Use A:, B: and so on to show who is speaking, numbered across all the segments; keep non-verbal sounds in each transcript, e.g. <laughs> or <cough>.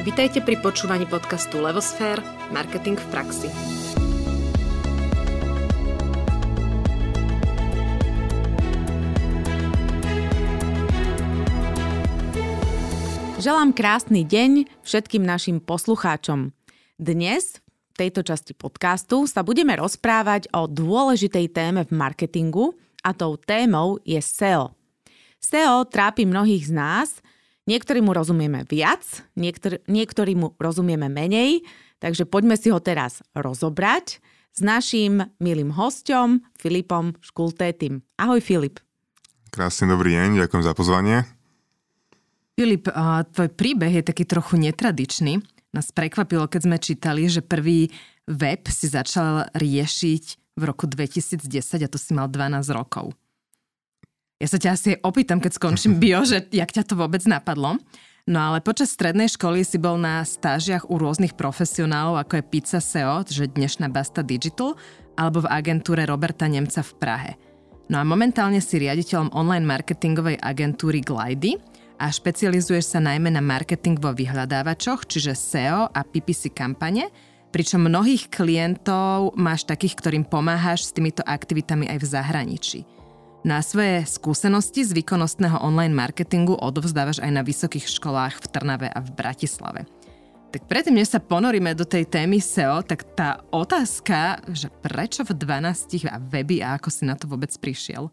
A: Vitajte pri počúvaní podcastu Levosfér – Marketing v praxi.
B: Želám krásny deň všetkým našim poslucháčom. Dnes v tejto časti podcastu sa budeme rozprávať o dôležitej téme v marketingu a tou témou je SEO. SEO trápi mnohých z nás – Niektorí mu rozumieme viac, niektor- niektorí mu rozumieme menej, takže poďme si ho teraz rozobrať s naším milým hostom Filipom Škultétym. Ahoj Filip.
C: Krásny dobrý deň, ďakujem za pozvanie.
D: Filip, tvoj príbeh je taký trochu netradičný. Nás prekvapilo, keď sme čítali, že prvý web si začal riešiť v roku 2010 a to si mal 12 rokov. Ja sa ťa asi opýtam, keď skončím bio, že jak ťa to vôbec napadlo. No ale počas strednej školy si bol na stážiach u rôznych profesionálov, ako je Pizza SEO, že dnešná Basta Digital, alebo v agentúre Roberta Nemca v Prahe. No a momentálne si riaditeľom online marketingovej agentúry Glidy a špecializuješ sa najmä na marketing vo vyhľadávačoch, čiže SEO a PPC kampane, pričom mnohých klientov máš takých, ktorým pomáhaš s týmito aktivitami aj v zahraničí. Na svoje skúsenosti z výkonnostného online marketingu odovzdávaš aj na vysokých školách v Trnave a v Bratislave. Tak predtým, než sa ponoríme do tej témy SEO, tak tá otázka, že prečo v 12 a weby a ako si na to vôbec prišiel?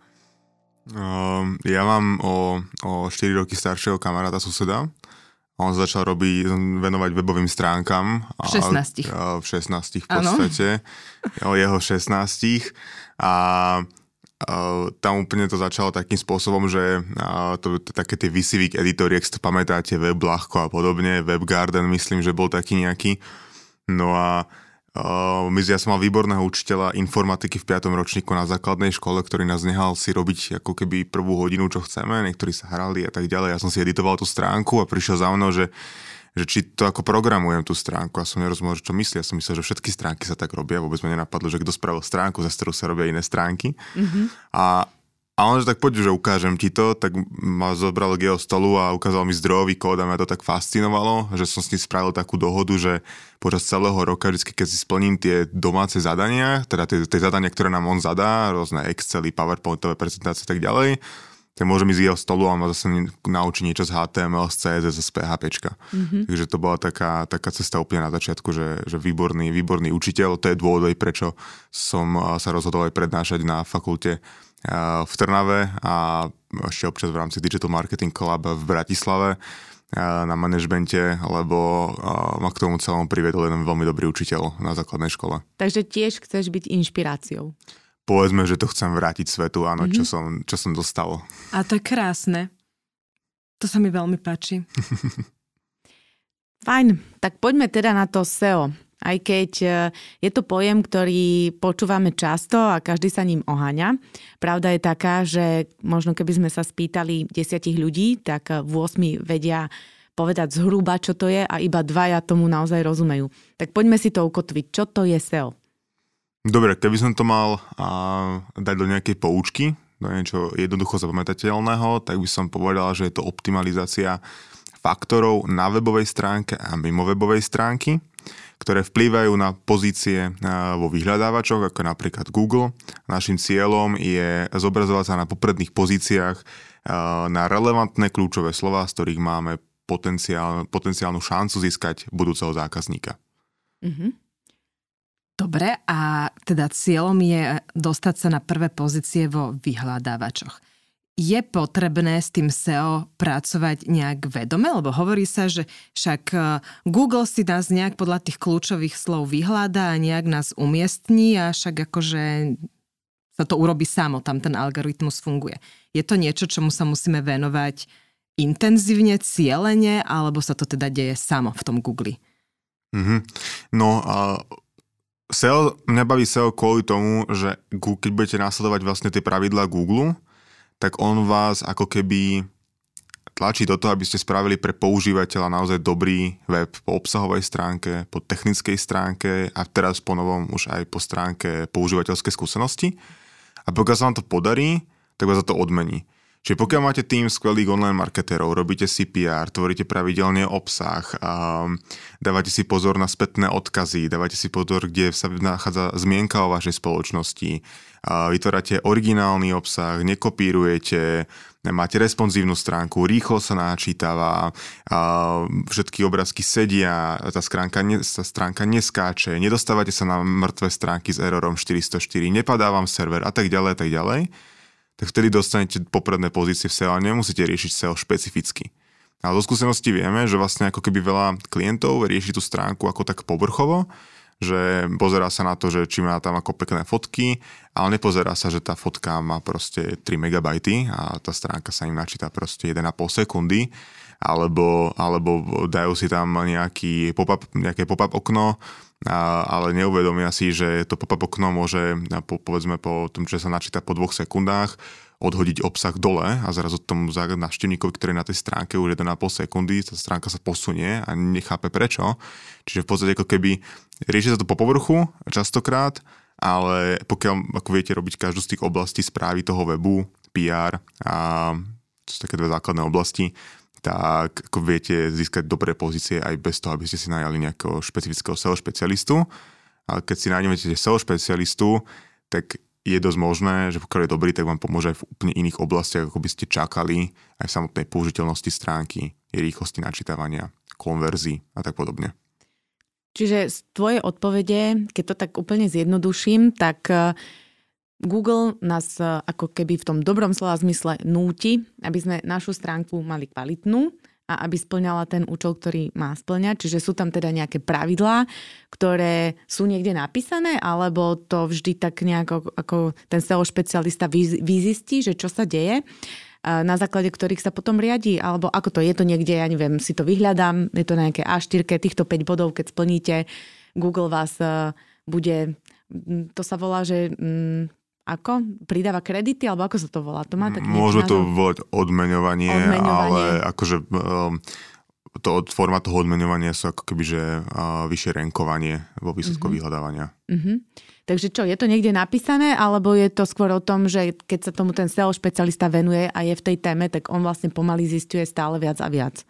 C: Uh, ja mám o, o 4 roky staršieho kamaráta suseda. On začal robiť, venovať webovým stránkam.
D: V 16.
C: A, v 16 v podstate. Ano. O jeho 16. A Uh, tam úplne to začalo takým spôsobom, že uh, to, to, také tie Visivik editory, ak si to pamätáte, Web Ľahko a podobne, Web Garden myslím, že bol taký nejaký. No a uh, my, ja som mal výborného učiteľa informatiky v 5. ročníku na základnej škole, ktorý nás nehal si robiť ako keby prvú hodinu, čo chceme, niektorí sa hrali a tak ďalej. Ja som si editoval tú stránku a prišiel za mnou, že že či to ako programujem tú stránku. Ja som nerozumel, čo myslí. Ja som myslel, že všetky stránky sa tak robia. Vôbec ma nenapadlo, že kto spravil stránku, za ktorú sa robia iné stránky. Mm-hmm. A, a on, že tak poď, že ukážem ti to, tak ma zobral stolu a ukázal mi zdrojový kód a ma to tak fascinovalo, že som s ním spravil takú dohodu, že počas celého roka, vždy, keď si splním tie domáce zadania, teda tie, tie zadania, ktoré nám on zadá, rôzne Excely, PowerPointové prezentácie a tak ďalej, tak môžem ísť jeho stolu a ma zase naučiť niečo z HTML, z CSS, z PHP. Mm-hmm. Takže to bola taká, taká cesta úplne na začiatku, že, že výborný, výborný učiteľ. To je dôvod, prečo som sa rozhodol aj prednášať na fakulte v Trnave a ešte občas v rámci Digital Marketing Club v Bratislave na manažmente, lebo ma k tomu celom priviedol jeden veľmi dobrý učiteľ na základnej škole.
B: Takže tiež chceš byť inšpiráciou
C: povedzme, že to chcem vrátiť svetu, áno, mm-hmm. čo, som, čo som dostal.
D: A to je krásne. To sa mi veľmi páči. <laughs>
B: Fajn, tak poďme teda na to SEO. Aj keď e, je to pojem, ktorý počúvame často a každý sa ním oháňa. Pravda je taká, že možno keby sme sa spýtali desiatich ľudí, tak 8 vedia povedať zhruba, čo to je a iba dvaja tomu naozaj rozumejú. Tak poďme si to ukotviť. Čo to je SEO?
C: Dobre, keby som to mal a, dať do nejakej poučky, do niečo jednoducho zapamätateľného, tak by som povedal, že je to optimalizácia faktorov na webovej stránke a mimo webovej stránky, ktoré vplývajú na pozície vo vyhľadávačoch, ako napríklad Google. Našim cieľom je zobrazovať sa na popredných pozíciách na relevantné kľúčové slova, z ktorých máme potenciál, potenciálnu šancu získať budúceho zákazníka. Mm-hmm.
D: Dobre, a teda cieľom je dostať sa na prvé pozície vo vyhľadávačoch. Je potrebné s tým SEO pracovať nejak vedome? Lebo hovorí sa, že však e, Google si nás nejak podľa tých kľúčových slov vyhľadá a nejak nás umiestní a však akože sa to urobí samo, tam ten algoritmus funguje. Je to niečo, čomu sa musíme venovať intenzívne, cieľene, alebo sa to teda deje samo v tom Google?
C: Mm-hmm. No a SEO, mňa baví SEO kvôli tomu, že keď budete následovať vlastne tie pravidlá Google, tak on vás ako keby tlačí do toho, aby ste spravili pre používateľa naozaj dobrý web po obsahovej stránke, po technickej stránke a teraz po novom už aj po stránke používateľskej skúsenosti. A pokiaľ sa vám to podarí, tak vás za to odmení. Čiže pokiaľ máte tým skvelých online marketerov, robíte CPR, tvoríte pravidelne obsah, um, dávate si pozor na spätné odkazy, dávate si pozor, kde sa nachádza zmienka o vašej spoločnosti, uh, vytvárate originálny obsah, nekopírujete, máte responsívnu stránku, rýchlo sa načítava, všetky obrázky sedia, tá, skránka, tá stránka neskáče, nedostávate sa na mŕtve stránky s erorom 404, nepadá vám server a tak ďalej a tak ďalej, tak vtedy dostanete popredné pozície v SEO a nemusíte riešiť SEO špecificky. A zo skúsenosti vieme, že vlastne ako keby veľa klientov rieši tú stránku ako tak povrchovo, že pozerá sa na to, že či má tam ako pekné fotky, ale nepozerá sa, že tá fotka má proste 3 MB a tá stránka sa im načíta proste 1,5 sekundy, alebo, alebo dajú si tam nejaký pop-up, nejaké pop-up okno, a, ale neuvedomia si, že to pop-up okno môže, po, povedzme po tom, že sa načíta po dvoch sekundách, odhodiť obsah dole a zrazu tomu návštevníkovi, ktorý je na tej stránke už 1,5 sekundy, tá stránka sa posunie a nechápe prečo. Čiže v podstate ako keby rieši sa to po povrchu častokrát, ale pokiaľ ako viete robiť každú z tých oblastí správy toho webu, PR a to sú také dve základné oblasti, tak ako viete získať dobré pozície aj bez toho, aby ste si najali nejakého špecifického SEO špecialistu. Ale keď si nájdete SEO špecialistu, tak je dosť možné, že pokiaľ je dobrý, tak vám pomôže aj v úplne iných oblastiach, ako by ste čakali, aj v samotnej použiteľnosti stránky, jej rýchlosti načítavania, konverzí a tak podobne.
B: Čiže z tvojej odpovede, keď to tak úplne zjednoduším, tak eh, Google nás eh, ako keby v tom dobrom slova zmysle núti, aby sme našu stránku mali kvalitnú a aby splňala ten účel, ktorý má splňať. Čiže sú tam teda nejaké pravidlá, ktoré sú niekde napísané, alebo to vždy tak nejako ako ten SEO špecialista vyzistí, že čo sa deje na základe ktorých sa potom riadi, alebo ako to je to niekde, ja neviem, si to vyhľadám, je to na nejaké A4, týchto 5 bodov, keď splníte, Google vás e, bude, to sa volá, že ako? Pridáva kredity, alebo ako sa to volá? To má taký
C: Môžeme to volať odmeňovanie, odmeňovanie, ale akože um, to od, forma toho odmeňovania sú ako keby, že uh, vyššie renkovanie vo výsledku uh-huh. vyhľadávania.
B: Uh-huh. Takže čo, je to niekde napísané, alebo je to skôr o tom, že keď sa tomu ten SEO špecialista venuje a je v tej téme, tak on vlastne pomaly zistuje stále viac a viac?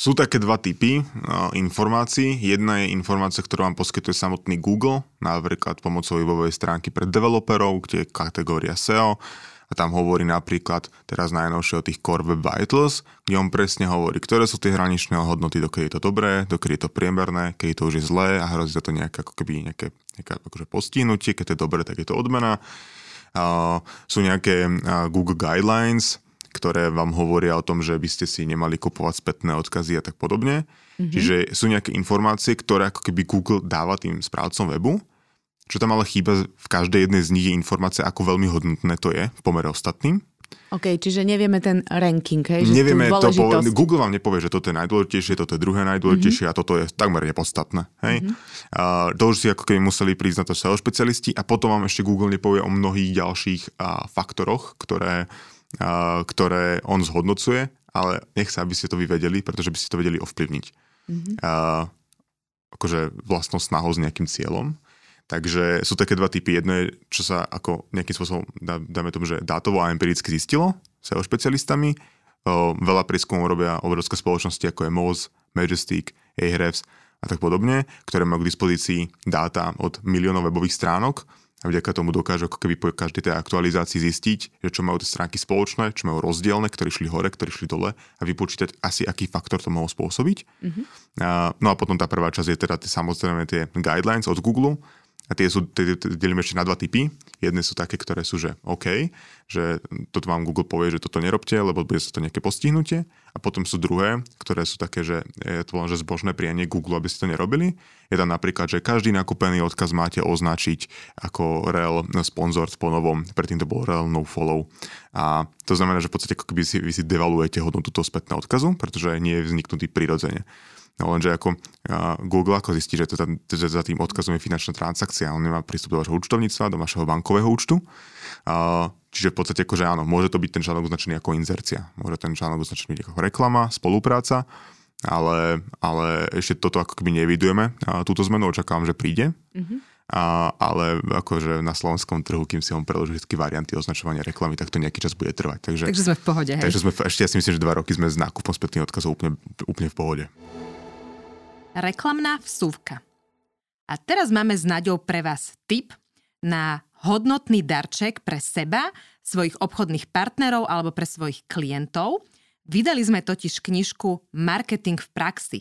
C: Sú také dva typy uh, informácií. Jedna je informácia, ktorú vám poskytuje samotný Google, napríklad pomocou webovej stránky pre developerov, kde je kategória SEO a tam hovorí napríklad teraz najnovšie o tých Core Web Vitals, kde on presne hovorí, ktoré sú tie hraničné hodnoty, dokedy je to dobré, dokedy je to priemerné, keď to už je zlé a hrozí za to nejaké, ako keby nejaké, nejaké akože postihnutie, keď to je dobré, tak je to odmena. Uh, sú nejaké uh, Google Guidelines, ktoré vám hovoria o tom, že by ste si nemali kupovať spätné odkazy a tak podobne. Mm-hmm. Čiže sú nejaké informácie, ktoré ako keby Google dáva tým správcom webu. Čo tam ale chýba v každej jednej z nich je informácia, ako veľmi hodnotné to je v pomere ostatným.
B: OK, čiže nevieme ten ranking, hej? Že
C: nevieme to, po, Google vám nepovie, že toto je najdôležitejšie, toto je druhé najdôležitejšie mm-hmm. a toto je takmer nepodstatné, hej? Mm-hmm. Uh, to už si ako keby museli prísť na to SEO špecialisti a potom vám ešte Google nepovie o mnohých ďalších uh, faktoroch, ktoré ktoré on zhodnocuje, ale nechce, aby ste to vy vedeli, pretože by ste to vedeli ovplyvniť. Mm-hmm. Akože vlastnou snahou s nejakým cieľom. Takže sú také dva typy. Jedno je, čo sa ako nejakým spôsobom, dá, dáme tomu, že dátovo a empiricky zistilo SEO špecialistami. Veľa prieskumov robia obrovské spoločnosti, ako je Moz, Majestic, Ahrefs a tak podobne, ktoré majú k dispozícii dáta od miliónov webových stránok a vďaka tomu dokážu ako keby po každej tej aktualizácii zistiť, že čo majú tie stránky spoločné, čo majú rozdielne, ktorí šli hore, ktorí šli dole a vypočítať asi, aký faktor to mohol spôsobiť. Mm-hmm. A, no a potom tá prvá časť je teda tie, samozrejme tie guidelines od Google, a tie sú, delíme ešte na dva typy. Jedné sú také, ktoré sú, že OK, že toto vám Google povie, že toto nerobte, lebo bude sa to nejaké postihnutie. A potom sú druhé, ktoré sú také, že je to len že zbožné prianie Google, aby ste to nerobili. Je tam napríklad, že každý nakúpený odkaz máte označiť ako rel sponzor po novom, predtým to bol rel no follow. A to znamená, že v podstate ako keby si, vy si devaluujete hodnotu toho spätného odkazu, pretože nie je vzniknutý prirodzene. No lenže ako Google ako zistí, že, to, že za tým odkazom je finančná transakcia, on nemá prístup do vašho účtovníctva, do vašeho bankového účtu. Čiže v podstate akože áno, môže to byť ten článok označený ako inzercia, môže ten článok označený byť ako reklama, spolupráca, ale, ale ešte toto ako keby nevidujeme. Túto zmenu očakávam, že príde. Mm-hmm. a, ale akože na slovenskom trhu, kým si on preloží všetky varianty označovania reklamy, tak to nejaký čas bude trvať. Takže,
D: takže sme v pohode, hej?
C: Takže sme, ešte ja si myslím, že dva roky sme s nákupom spätných odkazov úplne, úplne v pohode.
D: Reklamná vsúvka. A teraz máme s Naďou pre vás tip na hodnotný darček pre seba, svojich obchodných partnerov alebo pre svojich klientov. Vydali sme totiž knižku Marketing v praxi.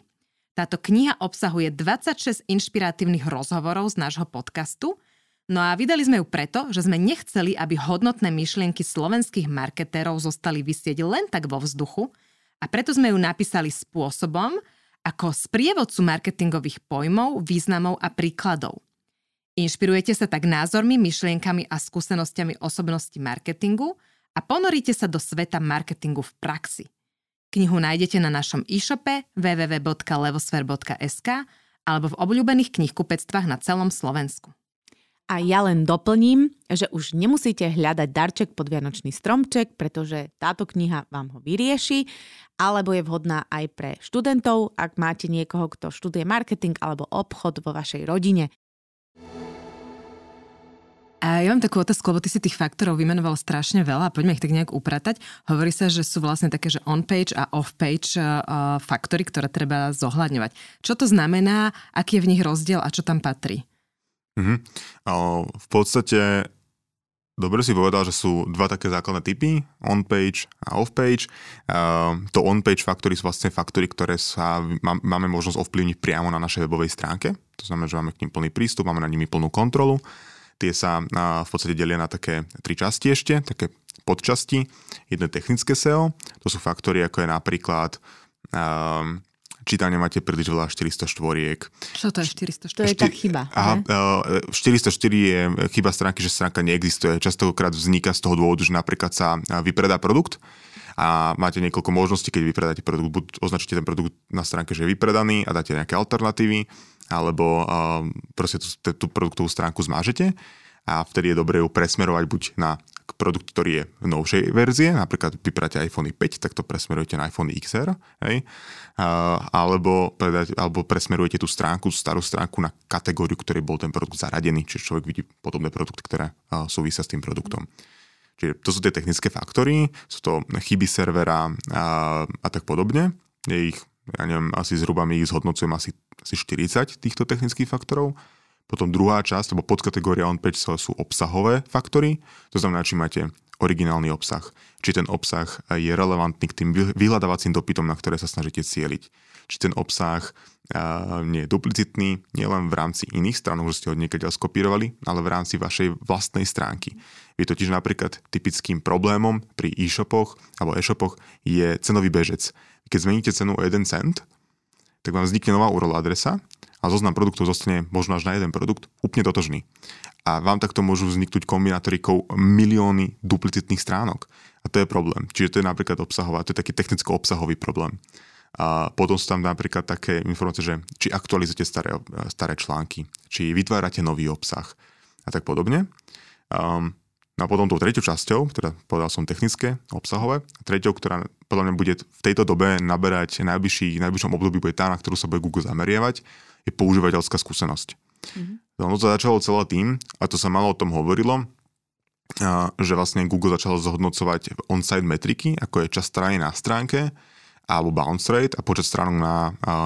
D: Táto kniha obsahuje 26 inšpiratívnych rozhovorov z nášho podcastu, no a vydali sme ju preto, že sme nechceli, aby hodnotné myšlienky slovenských marketérov zostali vysieť len tak vo vzduchu a preto sme ju napísali spôsobom, ako sprievodcu marketingových pojmov, významov a príkladov. Inšpirujete sa tak názormi, myšlienkami a skúsenostiami osobnosti marketingu a ponoríte sa do sveta marketingu v praxi – Knihu nájdete na našom e-shope www.levosfer.sk alebo v obľúbených knihkupectvách na celom Slovensku.
B: A ja len doplním, že už nemusíte hľadať darček pod Vianočný stromček, pretože táto kniha vám ho vyrieši, alebo je vhodná aj pre študentov, ak máte niekoho, kto študuje marketing alebo obchod vo vašej rodine.
D: A ja mám takú otázku, lebo ty si tých faktorov vymenoval strašne veľa a poďme ich tak nejak upratať. Hovorí sa, že sú vlastne také, že on-page a off-page uh, faktory, ktoré treba zohľadňovať. Čo to znamená, aký je v nich rozdiel a čo tam patrí?
C: Mm-hmm. V podstate Dobre si povedal, že sú dva také základné typy, on-page a off-page. Uh, to on-page faktory sú vlastne faktory, ktoré sa, má, máme možnosť ovplyvniť priamo na našej webovej stránke. To znamená, že máme k ním plný prístup, máme na nimi plnú kontrolu. Tie sa v podstate delia na také tri časti ešte, také podčasti. Jedno technické SEO, to sú faktory ako je napríklad um, čítanie máte príliš veľa 404.
D: Čo to je 404?
B: To je tá chyba.
C: Aha, 404 je chyba stránky, že stránka neexistuje. Častokrát vzniká z toho dôvodu, že napríklad sa vypredá produkt a máte niekoľko možností, keď vypredáte produkt, buď označíte ten produkt na stránke, že je vypredaný a dáte nejaké alternatívy, alebo uh, proste tú, tú produktovú stránku zmážete a vtedy je dobré ju presmerovať buď na produkt, ktorý je v novšej verzie, napríklad vypráte iPhone 5, tak to presmerujete na iPhone XR, hej? Alebo, predať, alebo presmerujete tú stránku, starú stránku na kategóriu, ktorý bol ten produkt zaradený, čiže človek vidí podobné produkty, ktoré súvisia s tým produktom. Čiže to sú tie technické faktory, sú to chyby servera a, a tak podobne. Je ich ja neviem, asi zhruba my ich zhodnocujem asi, asi 40 týchto technických faktorov. Potom druhá časť, alebo podkategória on-page sú obsahové faktory, to znamená, či máte originálny obsah, či ten obsah je relevantný k tým vyhľadávacím dopytom, na ktoré sa snažíte cieliť. Či ten obsah nie je duplicitný, nielen v rámci iných strán, že ste ho niekedy skopírovali, ale v rámci vašej vlastnej stránky. Je totiž napríklad typickým problémom pri e-shopoch alebo e-shopoch je cenový bežec keď zmeníte cenu o 1 cent, tak vám vznikne nová URL adresa a zoznam produktov zostane možno až na jeden produkt úplne totožný. A vám takto môžu vzniknúť kombinátorikou milióny duplicitných stránok. A to je problém. Čiže to je napríklad obsahová, to je taký technicko-obsahový problém. A potom sú tam napríklad také informácie, že či aktualizujete staré, staré články, či vytvárate nový obsah a tak podobne. Um, No a potom tou treťou časťou, teda povedal som technické, obsahové, a treťou, ktorá podľa mňa bude v tejto dobe naberať najbližší, najbližšom období, bude tá, na ktorú sa bude Google zameriavať, je používateľská skúsenosť. Mm-hmm. Ono to začalo celé tým, a to sa malo o tom hovorilo, že vlastne Google začal zhodnocovať on-site metriky, ako je čas strany na stránke, alebo bounce rate a počet stránok na,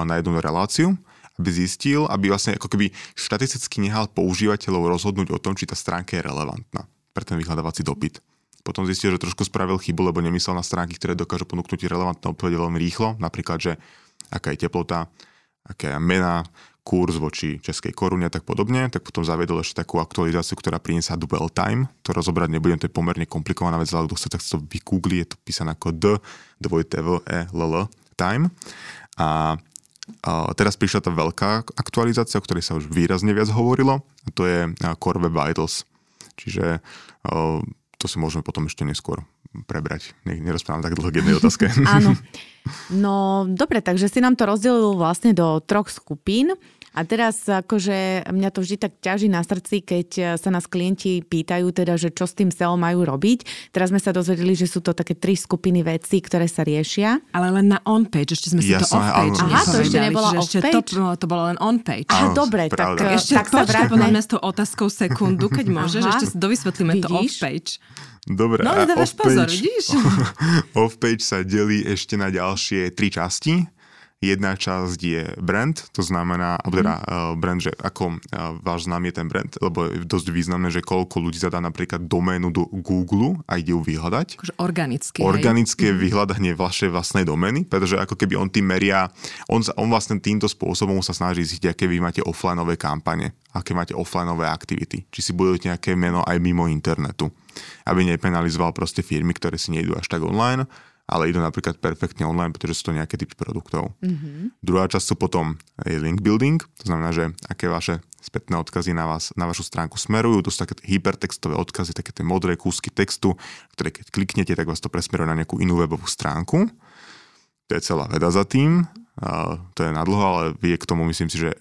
C: na jednu reláciu, aby zistil, aby vlastne ako keby štatisticky nehal používateľov rozhodnúť o tom, či tá stránka je relevantná pre ten vyhľadávací dopyt. Potom zistil, že trošku spravil chybu, lebo nemyslel na stránky, ktoré dokážu ponúknuť relevantné odpovede veľmi rýchlo, napríklad, že aká je teplota, aká je mena, kurz voči českej korune a tak podobne, tak potom zaviedol ešte takú aktualizáciu, ktorá priniesá dwell time. To rozobrať nebudem, to je pomerne komplikovaná vec, ale kto chce, tak to vygoogli, je to písané ako D, dvojité V, E, L, L, time. A a teraz prišla tá veľká aktualizácia, o ktorej sa už výrazne viac hovorilo, a to je Core Web Vitals. Čiže to si môžeme potom ešte neskôr prebrať. Nech nerozprávam tak dlho k jednej otázke.
B: Áno. <laughs> No dobre, takže si nám to rozdelil vlastne do troch skupín. A teraz akože mňa to vždy tak ťaží na srdci, keď sa nás klienti pýtajú teda, že čo s tým SEO majú robiť. Teraz sme sa dozvedeli, že sú to také tri skupiny vecí, ktoré sa riešia.
D: Ale len na on-page, ešte sme si to off-page
B: Aha, to ešte nebola off-page?
D: To, to bolo len on-page.
B: Aha, dobre, tak, tak,
D: ešte tak sa mňa s tou otázkou sekundu, keď môžeš, Aha. ešte si dovysvetlíme Vidíš? to off-page.
C: Dobre,
D: no,
C: a
D: off-page, pozor, vidíš? <laughs>
C: off-page sa delí ešte na ďalšie tri časti. Jedna časť je brand, to znamená, alebo teda uh, brand, že ako uh, váš znám je ten brand, lebo je dosť významné, že koľko ľudí zadá napríklad doménu do Google a ide ju vyhľadať.
D: Akože organické.
C: Organické hej. Mhm. vyhľadanie vašej vlastnej domény, pretože ako keby on tým meria, on, on vlastne týmto spôsobom sa snaží zistiť, aké vy máte offlineové kampane, aké máte offlineové aktivity, či si budujete nejaké meno aj mimo internetu, aby nepenalizoval proste firmy, ktoré si nejdú až tak online ale idú napríklad perfektne online, pretože sú to nejaké typy produktov. Mm-hmm. Druhá časť sú potom je link building, to znamená, že aké vaše spätné odkazy na, vás, na vašu stránku smerujú, to sú také hypertextové odkazy, také tie modré kúsky textu, ktoré keď kliknete, tak vás to presmeruje na nejakú inú webovú stránku. To je celá veda za tým, a to je nadlho, ale vie k tomu, myslím si, že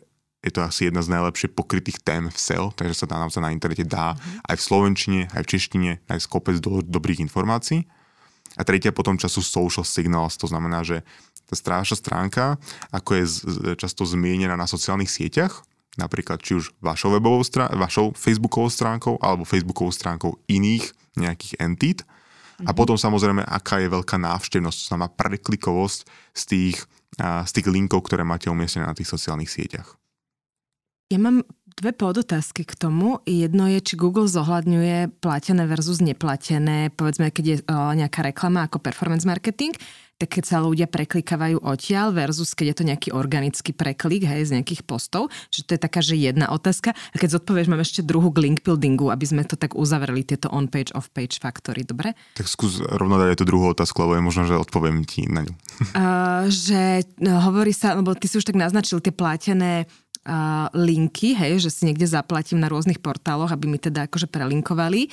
C: je to asi jedna z najlepšie pokrytých tém v SEO, takže sa dá naozaj na internete dá mm-hmm. aj v slovenčine, aj v češtine, aj z kopec do, dobrých informácií. A tretia potom času social signals, to znamená, že tá stráša stránka, ako je často zmienená na sociálnych sieťach, napríklad či už vašou webovou strán- vašou facebookovou stránkou alebo facebookovou stránkou iných nejakých entít. Mm-hmm. A mhm. potom samozrejme, aká je veľká návštevnosť, to znamená preklikovosť z tých, z tých linkov, ktoré máte umiestnené na tých sociálnych sieťach.
D: Ja mám dve podotázky k tomu. Jedno je, či Google zohľadňuje platené versus neplatené, povedzme, keď je o, nejaká reklama ako performance marketing, tak keď sa ľudia preklikávajú odtiaľ versus keď je to nejaký organický preklik hej, z nejakých postov. Čiže to je taká, že jedna otázka. A keď zodpovieš, mám ešte druhú k link buildingu, aby sme to tak uzavreli, tieto on-page, off-page faktory, dobre?
C: Tak skús rovno dať aj tú druhú otázku, lebo je možno, že odpoviem ti na ňu. <laughs>
D: Uh, že no, hovorí sa, lebo ty si už tak naznačil tie platené uh, linky, hej, že si niekde zaplatím na rôznych portáloch, aby mi teda akože prelinkovali.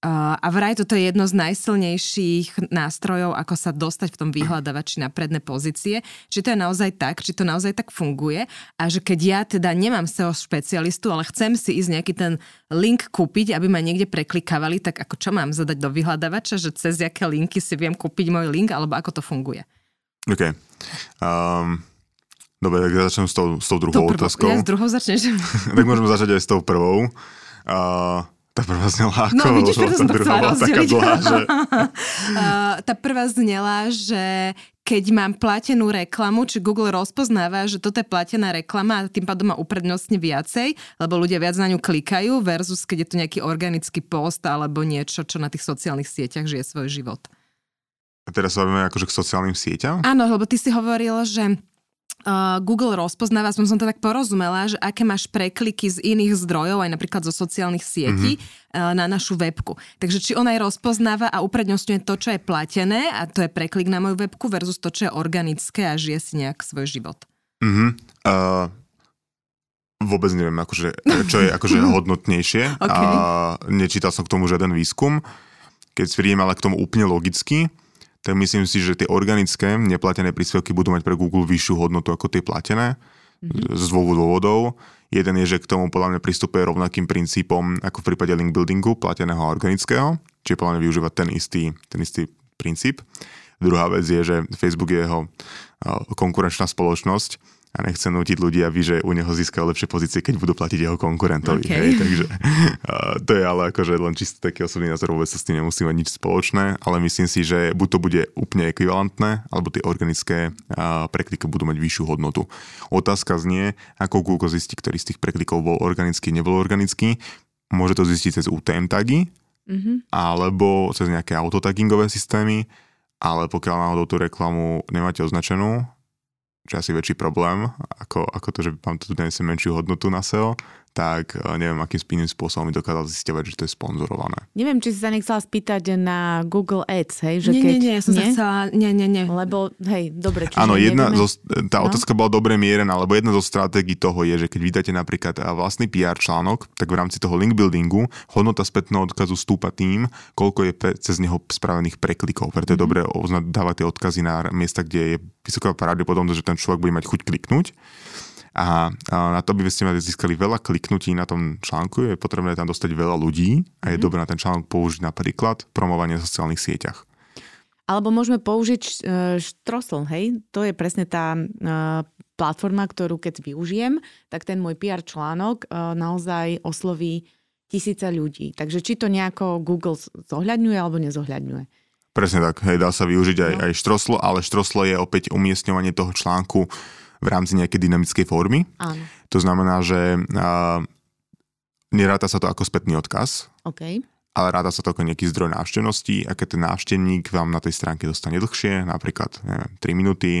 D: Uh, a vraj toto je jedno z najsilnejších nástrojov, ako sa dostať v tom vyhľadávači na predné pozície. Či to je naozaj tak, či to naozaj tak funguje a že keď ja teda nemám SEO špecialistu, ale chcem si ísť nejaký ten link kúpiť, aby ma niekde preklikávali, tak ako čo mám zadať do vyhľadávača, že cez aké linky si viem kúpiť môj link, alebo ako to funguje?
C: OK. Um, Dobre, tak ja začnem s tou, s tou druhou prvo, otázkou.
D: Ja s druhou začneš. <laughs>
C: tak môžeme začať aj s tou prvou. Uh, tá prvá znela
D: ako, no, vidíš,
C: tá druhá bola taká dlhá, že... <laughs>
D: uh, tá prvá znela, že keď mám platenú reklamu, či Google rozpoznáva, že toto je platená reklama a tým pádom má uprednostne viacej, lebo ľudia viac na ňu klikajú versus keď je to nejaký organický post alebo niečo, čo na tých sociálnych sieťach žije svoj život.
C: A teraz sa akože k sociálnym sieťam?
D: Áno, lebo ty si hovoril, že Google rozpoznáva, som, to tak porozumela, že aké máš prekliky z iných zdrojov, aj napríklad zo sociálnych sietí, mm-hmm. na našu webku. Takže či ona aj rozpoznáva a uprednostňuje to, čo je platené, a to je preklik na moju webku, versus to, čo je organické a žije si nejak svoj život.
C: Mm-hmm. Uh, vôbec neviem, akože, čo je akože <laughs> hodnotnejšie. okay. A nečítal som k tomu žiaden výskum. Keď príjem ale k tomu úplne logicky, tak myslím si, že tie organické neplatené príspevky budú mať pre Google vyššiu hodnotu ako tie platené mm-hmm. z dvoch dôvodov. Jeden je, že k tomu podľa mňa pristupuje rovnakým princípom ako v prípade link buildingu, plateného a organického, čiže podľa mňa využívať ten istý, ten istý princíp. Druhá vec je, že Facebook je jeho konkurenčná spoločnosť a nechce nutiť ľudí, aby že u neho získajú lepšie pozície, keď budú platiť jeho konkurentovi. Okay. Hej? Takže uh, to je ale akože len čisto taký osobný názor, vôbec sa s tým nemusí mať nič spoločné, ale myslím si, že buď to bude úplne ekvivalentné, alebo tie organické uh, prekliky budú mať vyššiu hodnotu. Otázka znie, ako Google zistí, ktorý z tých preklikov bol organický, nebol organický. Môže to zistiť cez UTM tagy, mm-hmm. alebo cez nejaké autotaggingové systémy, ale pokiaľ náhodou tú reklamu nemáte označenú, čo je asi väčší problém, ako, ako to, že mám tu dnes menšiu hodnotu na SEO, tak eh, neviem, akým spínnym spôsobom mi dokázal zisťovať, že to je sponzorované.
B: Neviem, či si sa nechcela spýtať na Google Ads, hej? Že
D: nie,
B: keď...
D: nie, nie, ja som nie? sa chcela, nie, nie, nie.
B: Lebo, hej, dobre, čiže
C: Áno, jedna zo, tá no? otázka bola dobre mierená, lebo jedna zo stratégií toho je, že keď vydáte napríklad eh, vlastný PR článok, tak v rámci toho link buildingu hodnota spätného odkazu stúpa tým, koľko je cez neho spravených preklikov. Preto je mm-hmm. dobre dávať tie odkazy na miesta, kde je vysoká pravdepodobnosť, že ten človek bude mať chuť kliknúť. A, a na to, aby ste mali získali veľa kliknutí na tom článku, je potrebné tam dostať veľa ľudí a je mm. dobré na ten článok použiť napríklad promovanie v sociálnych sieťach.
B: Alebo môžeme použiť uh, štrosl, hej? To je presne tá uh, platforma, ktorú keď využijem, tak ten môj PR článok uh, naozaj osloví tisíce ľudí. Takže či to nejako Google zohľadňuje alebo nezohľadňuje.
C: Presne tak, hej, dá sa využiť aj, no. aj štroslo, ale štroslo je opäť umiestňovanie toho článku v rámci nejakej dynamickej formy.
B: Áno.
C: To znamená, že uh, neráta sa to ako spätný odkaz.
B: Okay
C: ale ráda sa to ako nejaký zdroj návštevnosti a keď ten návštevník vám na tej stránke dostane dlhšie, napríklad neviem, 3 minúty,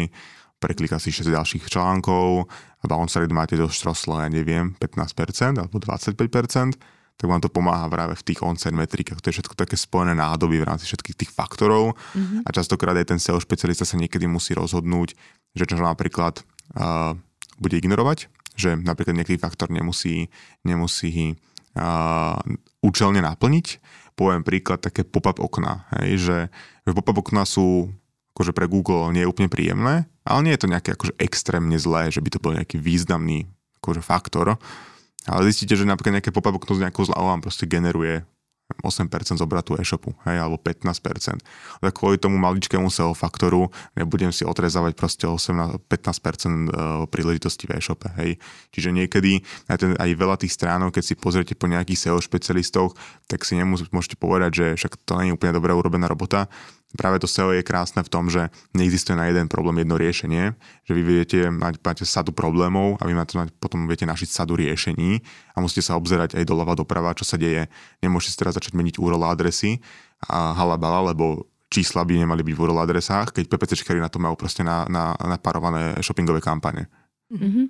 C: preklika si 6 ďalších článkov a rate máte do ja neviem, 15% alebo 25%, tak vám to pomáha práve v tých on-site metrikách. To je všetko také spojené nádoby v rámci všetkých tých faktorov mm-hmm. a častokrát aj ten SEO špecialista sa niekedy musí rozhodnúť, že čo napríklad bude ignorovať, že napríklad nejaký faktor nemusí, nemusí uh, účelne naplniť. Poviem príklad, také pop-up okna, hej, že, že pop-up okna sú akože pre Google nie je úplne príjemné, ale nie je to nejaké akože extrémne zlé, že by to bol nejaký významný akože faktor. Ale zistíte, že napríklad nejaké pop-up okno s nejakou zľavou vám proste generuje 8% z obratu e-shopu, hej, alebo 15%. Tak kvôli tomu maličkému SEO faktoru nebudem si otrezávať proste 8 15% e, príležitosti v e-shope, hej. Čiže niekedy aj, ten, aj veľa tých stránok, keď si pozriete po nejakých SEO špecialistoch, tak si nemôžete povedať, že však to nie je úplne dobrá urobená robota, Práve to SEO je krásne v tom, že neexistuje na jeden problém jedno riešenie, že vy viete, mať, máte sadu problémov a vy máte, potom viete našiť sadu riešení a musíte sa obzerať aj doľava doprava, čo sa deje. Nemôžete teraz začať meniť URL adresy a halabala, lebo čísla by nemali byť v URL adresách, keď PPCčkari na to majú proste na, na, naparované shoppingové kampane.
B: Mm-hmm.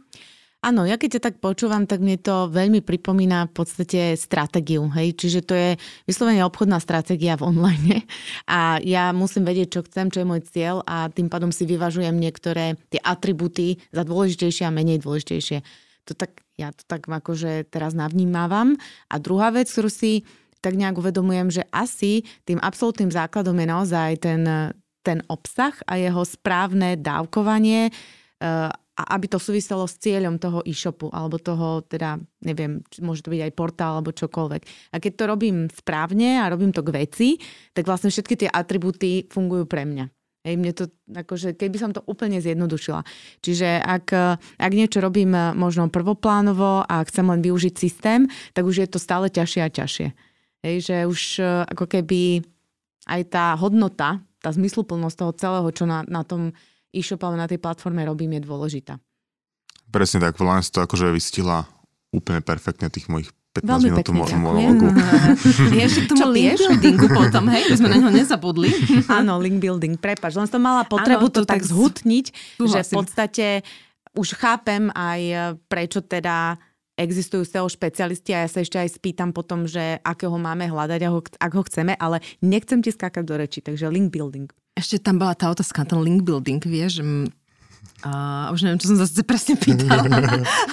B: Áno, ja keď ťa tak počúvam, tak mne to veľmi pripomína v podstate stratégiu. Hej? Čiže to je vyslovene obchodná stratégia v online. A ja musím vedieť, čo chcem, čo je môj cieľ a tým pádom si vyvažujem niektoré tie atributy za dôležitejšie a menej dôležitejšie. To tak, ja to tak akože teraz navnímávam. A druhá vec, ktorú si tak nejak uvedomujem, že asi tým absolútnym základom je naozaj ten, ten obsah a jeho správne dávkovanie eh, a aby to súviselo s cieľom toho e-shopu alebo toho, teda neviem, môže to byť aj portál alebo čokoľvek. A keď to robím správne a robím to k veci, tak vlastne všetky tie atributy fungujú pre mňa. Hej, mne to, akože, keby som to úplne zjednodušila. Čiže ak, ak niečo robím možno prvoplánovo a chcem len využiť systém, tak už je to stále ťažšie a ťažšie. Hej, že už ako keby aj tá hodnota, tá zmysluplnosť toho celého, čo na, na tom e-shop, ale na tej platforme robím, je dôležitá.
C: Presne tak, len to akože vystihla úplne perfektne tých mojich 15
B: Veľmi
C: minút
B: pekne,
C: monologu. <laughs>
D: Ešte k tomu link buildingu potom, hej? My sme na neho nezabudli. <laughs>
B: Áno, link building, prepač. Len som mala potrebu ano, to, to tak zhutniť, že v podstate už chápem aj prečo teda existujú SEO špecialisti a ja sa ešte aj spýtam potom, že akého máme hľadať, ak ho chceme, ale nechcem ti skákať do reči, takže link building.
D: Ešte tam bola tá otázka, ten link building, vieš, a už neviem, čo som zase presne pýtala.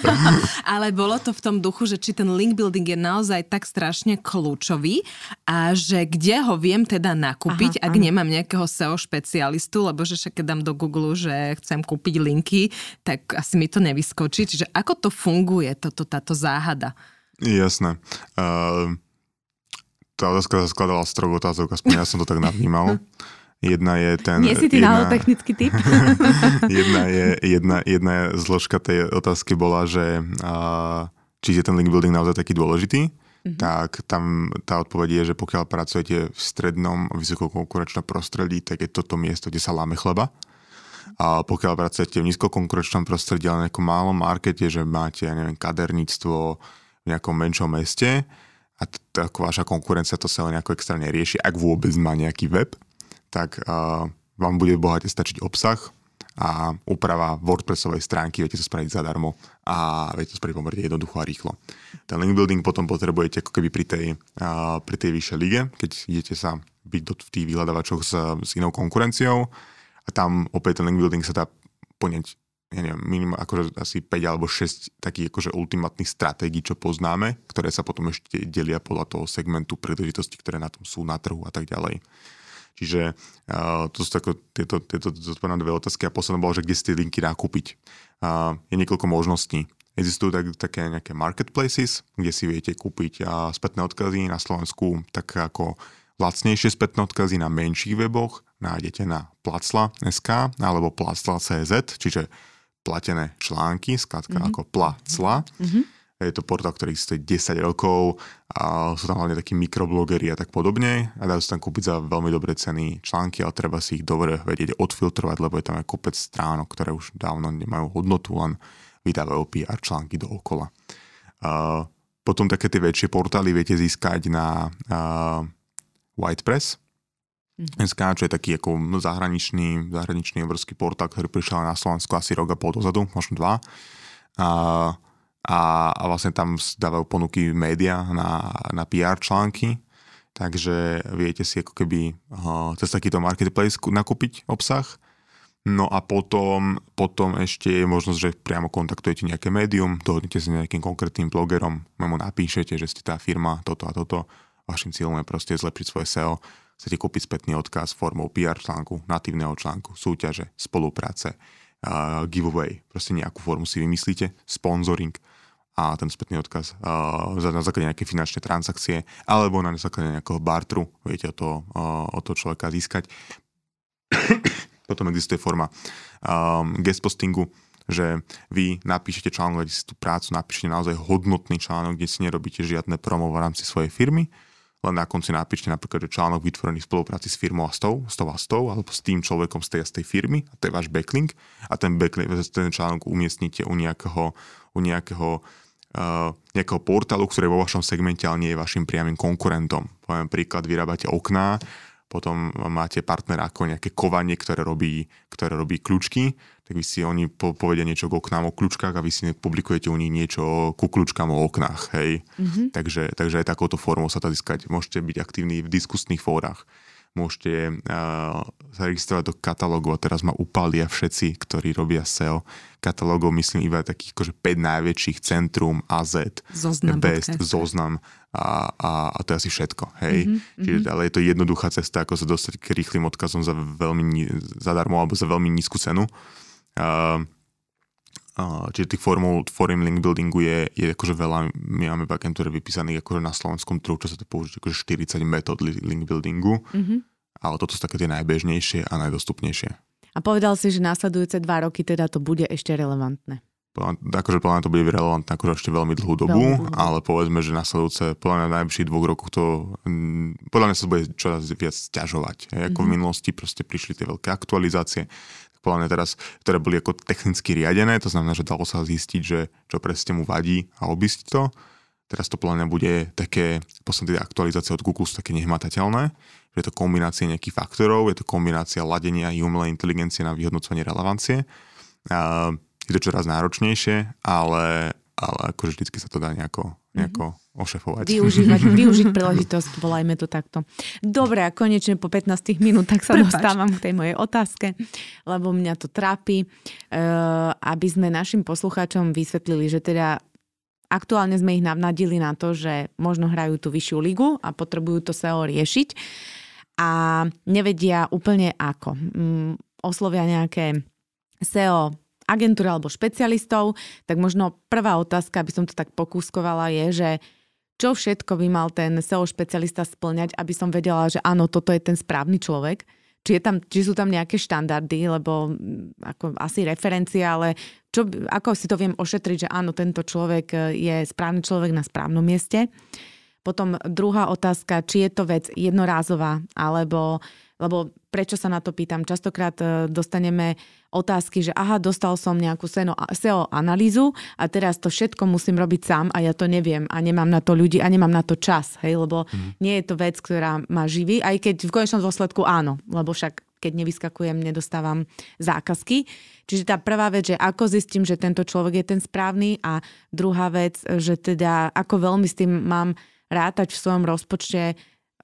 D: <laughs> Ale bolo to v tom duchu, že či ten link building je naozaj tak strašne kľúčový a že kde ho viem teda nakúpiť, aha, ak aha. nemám nejakého SEO špecialistu, lebo že však keď dám do Google, že chcem kúpiť linky, tak asi mi to nevyskočí. Čiže ako to funguje, toto, táto záhada?
C: Jasné. Uh, tá otázka sa skladala z troch otázok, aspoň ja som to tak navnímal. <laughs> Jedna je ten...
B: Nie si ty jedna, technický typ? <laughs>
C: jedna, je, jedna, jedna zložka tej otázky bola, že a, či je ten link building naozaj taký dôležitý, mm-hmm. tak tam tá odpoveď je, že pokiaľ pracujete v strednom vysokokonkurenčnom prostredí, tak je toto miesto, kde sa láme chleba. A pokiaľ pracujete v nízkokonkurenčnom prostredí, ale nejakom malom markete, že máte, ja neviem, kaderníctvo v nejakom menšom meste a t- vaša konkurencia to sa nejako extra nerieši, ak vôbec má nejaký web, tak uh, vám bude bohate stačiť obsah a úprava WordPressovej stránky, viete to spraviť zadarmo a viete to spraviť pomerne jednoducho a rýchlo. Ten link building potom potrebujete ako keby pri tej, uh, pri tej vyššej lige, keď idete sa byť v tých vyhľadávačoch s, s inou konkurenciou a tam opäť ten link building sa dá poňať ja neviem, minimálne akože asi 5 alebo 6 takých akože ultimátnych stratégií, čo poznáme, ktoré sa potom ešte delia podľa toho segmentu príležitosti, ktoré na tom sú na trhu a tak ďalej. Čiže uh, to sú tako, tieto, tieto zodpovedné dve otázky a posledná bola, že kde si tie linky dá kúpiť. Uh, je niekoľko možností. Existujú tak, také nejaké marketplaces, kde si viete kúpiť uh, spätné odkazy na Slovensku tak ako lacnejšie spätné odkazy na menších weboch nájdete na placla.sk alebo placla.cz, čiže platené články, skladka mm-hmm. ako placla. Mm-hmm je to portál, ktorý existuje 10 rokov a sú tam hlavne takí mikroblogery a tak podobne a dajú sa tam kúpiť za veľmi dobré ceny články, ale treba si ich dobre vedieť odfiltrovať, lebo je tam aj kopec stránok, ktoré už dávno nemajú hodnotu, len vydávajú PR články dookola. A potom také tie väčšie portály viete získať na uh, Whitepress, mm. SK, čo je taký ako zahraničný, zahraničný obrovský portál, ktorý prišiel na Slovensku asi rok a pol dozadu, možno dva. A a, a vlastne tam dávajú ponuky média na, na PR články, takže viete si ako keby uh, cez takýto marketplace nakúpiť obsah. No a potom, potom ešte je možnosť, že priamo kontaktujete nejaké médium, dohodnete sa nejakým konkrétnym blogerom, mu napíšete, že ste tá firma, toto a toto. Vašim cieľom je proste zlepšiť svoje SEO. Chcete kúpiť spätný odkaz formou PR článku, natívneho článku, súťaže, spolupráce, uh, giveaway, proste nejakú formu si vymyslíte, sponsoring a ten spätný odkaz uh, na základe nejaké finančné transakcie alebo na základe nejakého bartru viete o to, uh, o človeka získať. <coughs> Potom existuje forma um, guest postingu, že vy napíšete článok, kde si tú prácu napíšete naozaj hodnotný článok, kde si nerobíte žiadne promo v rámci svojej firmy, len na konci napíšte napríklad, že článok vytvorený v spolupráci s firmou a s tou, s tou a s tou, alebo s tým človekom z tej a z tej firmy, a to je váš backlink, a ten, backlink, ten článok umiestnite u nejakého, u nejakého nejakého portálu, ktorý vo vašom segmente, ale nie je vašim priamým konkurentom. Poviem príklad, vyrábate okná, potom máte partnera ako nejaké kovanie, ktoré robí, ktoré robí kľúčky, tak vy si oni po, povedia niečo k oknám o kľúčkach a vy si publikujete u nich niečo ku kľúčkam o oknách. Hej. Mm-hmm. Takže, takže aj takouto formou sa to získať. Môžete byť aktívni v diskusných fórach môžete uh, zaregistrovať do katalógu a teraz ma upália všetci, ktorí robia SEO katalógov, myslím iba takých akože 5 najväčších centrum, AZ,
D: zoznam,
C: Best, okay. Zoznam a, a, a to je asi všetko, hej. Mm-hmm, Čiže, mm-hmm. ale je to jednoduchá cesta, ako sa dostať k rýchlým odkazom za veľmi, zadarmo alebo za veľmi nízku cenu. Uh, čiže tých formul, form link buildingu je, je akože veľa, my máme v agentúre vypísaných akože na slovenskom trhu, čo sa to použije, akože 40 metód link buildingu, mm-hmm. ale toto sú také tie najbežnejšie a najdostupnejšie.
B: A povedal si, že následujúce dva roky teda to bude ešte relevantné.
C: Akože podľa mňa to bude relevantné akože ešte veľmi dlhú dobu, veľmi ale povedzme, že následujúce, podľa mňa v najbližších dvoch rokoch to, podľa mňa sa bude čoraz viac ťažovať. Ako mm-hmm. v minulosti proste prišli tie veľké aktualizácie, podľa teraz, ktoré boli ako technicky riadené, to znamená, že dalo sa zistiť, že čo presne mu vadí a obísť to. Teraz to mňa bude také, posledné aktualizácie od Google sú také nehmatateľné, že je to kombinácia nejakých faktorov, je to kombinácia ladenia i umelej inteligencie na vyhodnocovanie relevancie. A je to čoraz náročnejšie, ale, ale akože vždycky sa to dá nejako, nejako mm-hmm ošefovať.
B: Využívať, <laughs> využiť príležitosť, volajme to takto. Dobre, a konečne po 15 minútach sa Prepač. dostávam k tej mojej otázke, lebo mňa to trápi, uh, aby sme našim poslucháčom vysvetlili, že teda aktuálne sme ich navnadili na to, že možno hrajú tú vyššiu ligu a potrebujú to SEO riešiť a nevedia úplne ako. Um, oslovia nejaké SEO agentúry alebo špecialistov, tak možno prvá otázka, aby som to tak pokúskovala, je, že čo všetko by mal ten SEO špecialista splňať, aby som vedela, že áno, toto je ten správny človek. Či, je tam, či sú tam nejaké štandardy, lebo ako asi referencia, ale čo, ako si to viem ošetriť, že áno, tento človek e, je správny človek na správnom mieste. Potom druhá otázka, či je to vec jednorázová, alebo lebo prečo sa na to pýtam? Častokrát e, dostaneme otázky, že aha, dostal som nejakú SEO analýzu a teraz to všetko musím robiť sám a ja to neviem a nemám na to ľudí a nemám na to čas, hej, lebo mm. nie je to vec, ktorá ma živí, aj keď v konečnom dôsledku áno, lebo však keď nevyskakujem, nedostávam zákazky. Čiže tá prvá vec, že ako zistím, že tento človek je ten správny a druhá vec, že teda ako veľmi s tým mám rátať v svojom rozpočte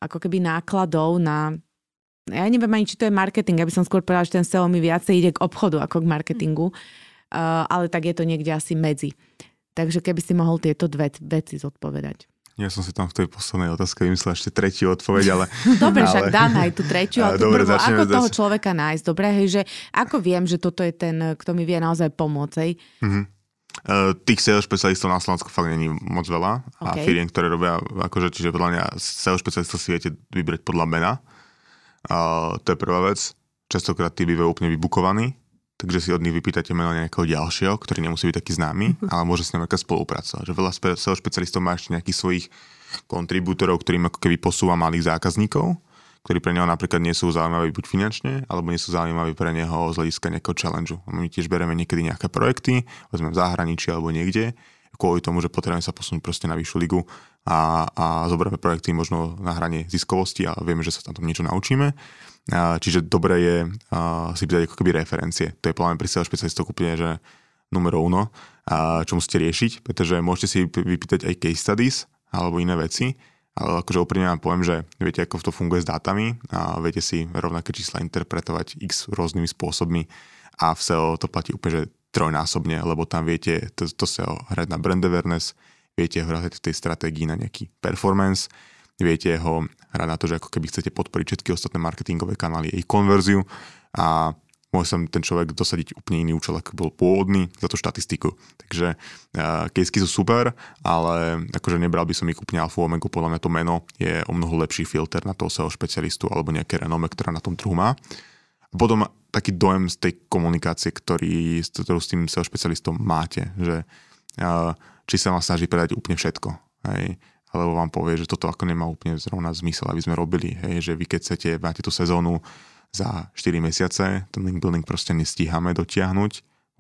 B: ako keby nákladov na ja neviem ani, či to je marketing, aby som skôr povedala, že ten SEO mi viacej ide k obchodu ako k marketingu, uh, ale tak je to niekde asi medzi. Takže keby si mohol tieto dve veci zodpovedať.
C: Ja som si tam v tej poslednej otázke vymyslel ešte tretiu odpoveď, ale... <laughs>
B: Dobre, ale... však dáme aj tú tretiu, ale <laughs>
C: Dobre,
B: prvú, ako toho človeka nájsť? Dobre, hej, že ako viem, že toto je ten, kto mi vie naozaj pomôcť, hej?
C: Mm-hmm. Uh, tých SEO špecialistov na Slovensku fakt není moc veľa a okay. firiem, ktoré robia, akože, čiže podľa mňa SEO špecialistov si viete vybrať podľa mena. Uh, to je prvá vec. Častokrát tí bývajú úplne vybukovaní, takže si od nich vypýtate meno nejakého ďalšieho, ktorý nemusí byť taký známy, ale môže s ním spolupracovať. Že veľa SEO špecialistov má ešte nejakých svojich kontribútorov, ktorým ako keby posúva malých zákazníkov, ktorí pre neho napríklad nie sú zaujímaví buď finančne, alebo nie sú zaujímaví pre neho z hľadiska nejakého challenge. My tiež bereme niekedy nejaké projekty, vezme v zahraničí alebo niekde, kvôli tomu, že potrebujeme sa posunúť proste na vyššiu ligu a, a zoberieme projekty možno na hrane ziskovosti a vieme, že sa tam niečo naučíme. A, čiže dobre je a, si pýtať ako keby referencie. To je plán pri SEO špecialistov úplne, že numero uno, a, čo musíte riešiť, pretože môžete si vypýtať aj case studies, alebo iné veci, ale akože úprimne vám poviem, že viete, ako to funguje s dátami a viete si rovnaké čísla interpretovať x rôznymi spôsobmi a v SEO to platí úplne, že trojnásobne, lebo tam viete to, to SEO hrať na brand awareness, viete hrať v tej stratégii na nejaký performance, viete ho hrať na to, že ako keby chcete podporiť všetky ostatné marketingové kanály, ich konverziu a môže sa ten človek dosadiť úplne iný účel, ako bol pôvodný za tú štatistiku. Takže uh, sú super, ale akože nebral by som ich úplne alfa omega, podľa mňa to meno je o mnoho lepší filter na toho SEO špecialistu alebo nejaké renome, ktorá na tom trhu má. Potom taký dojem z tej komunikácie, ktorý, ktorú s tým SEO špecialistom máte, že uh, či sa vám snaží predať úplne všetko. Hej alebo vám povie, že toto ako nemá úplne zrovna zmysel, aby sme robili, hej, že vy keď chcete, máte tú sezónu za 4 mesiace, ten link building proste nestíhame dotiahnuť,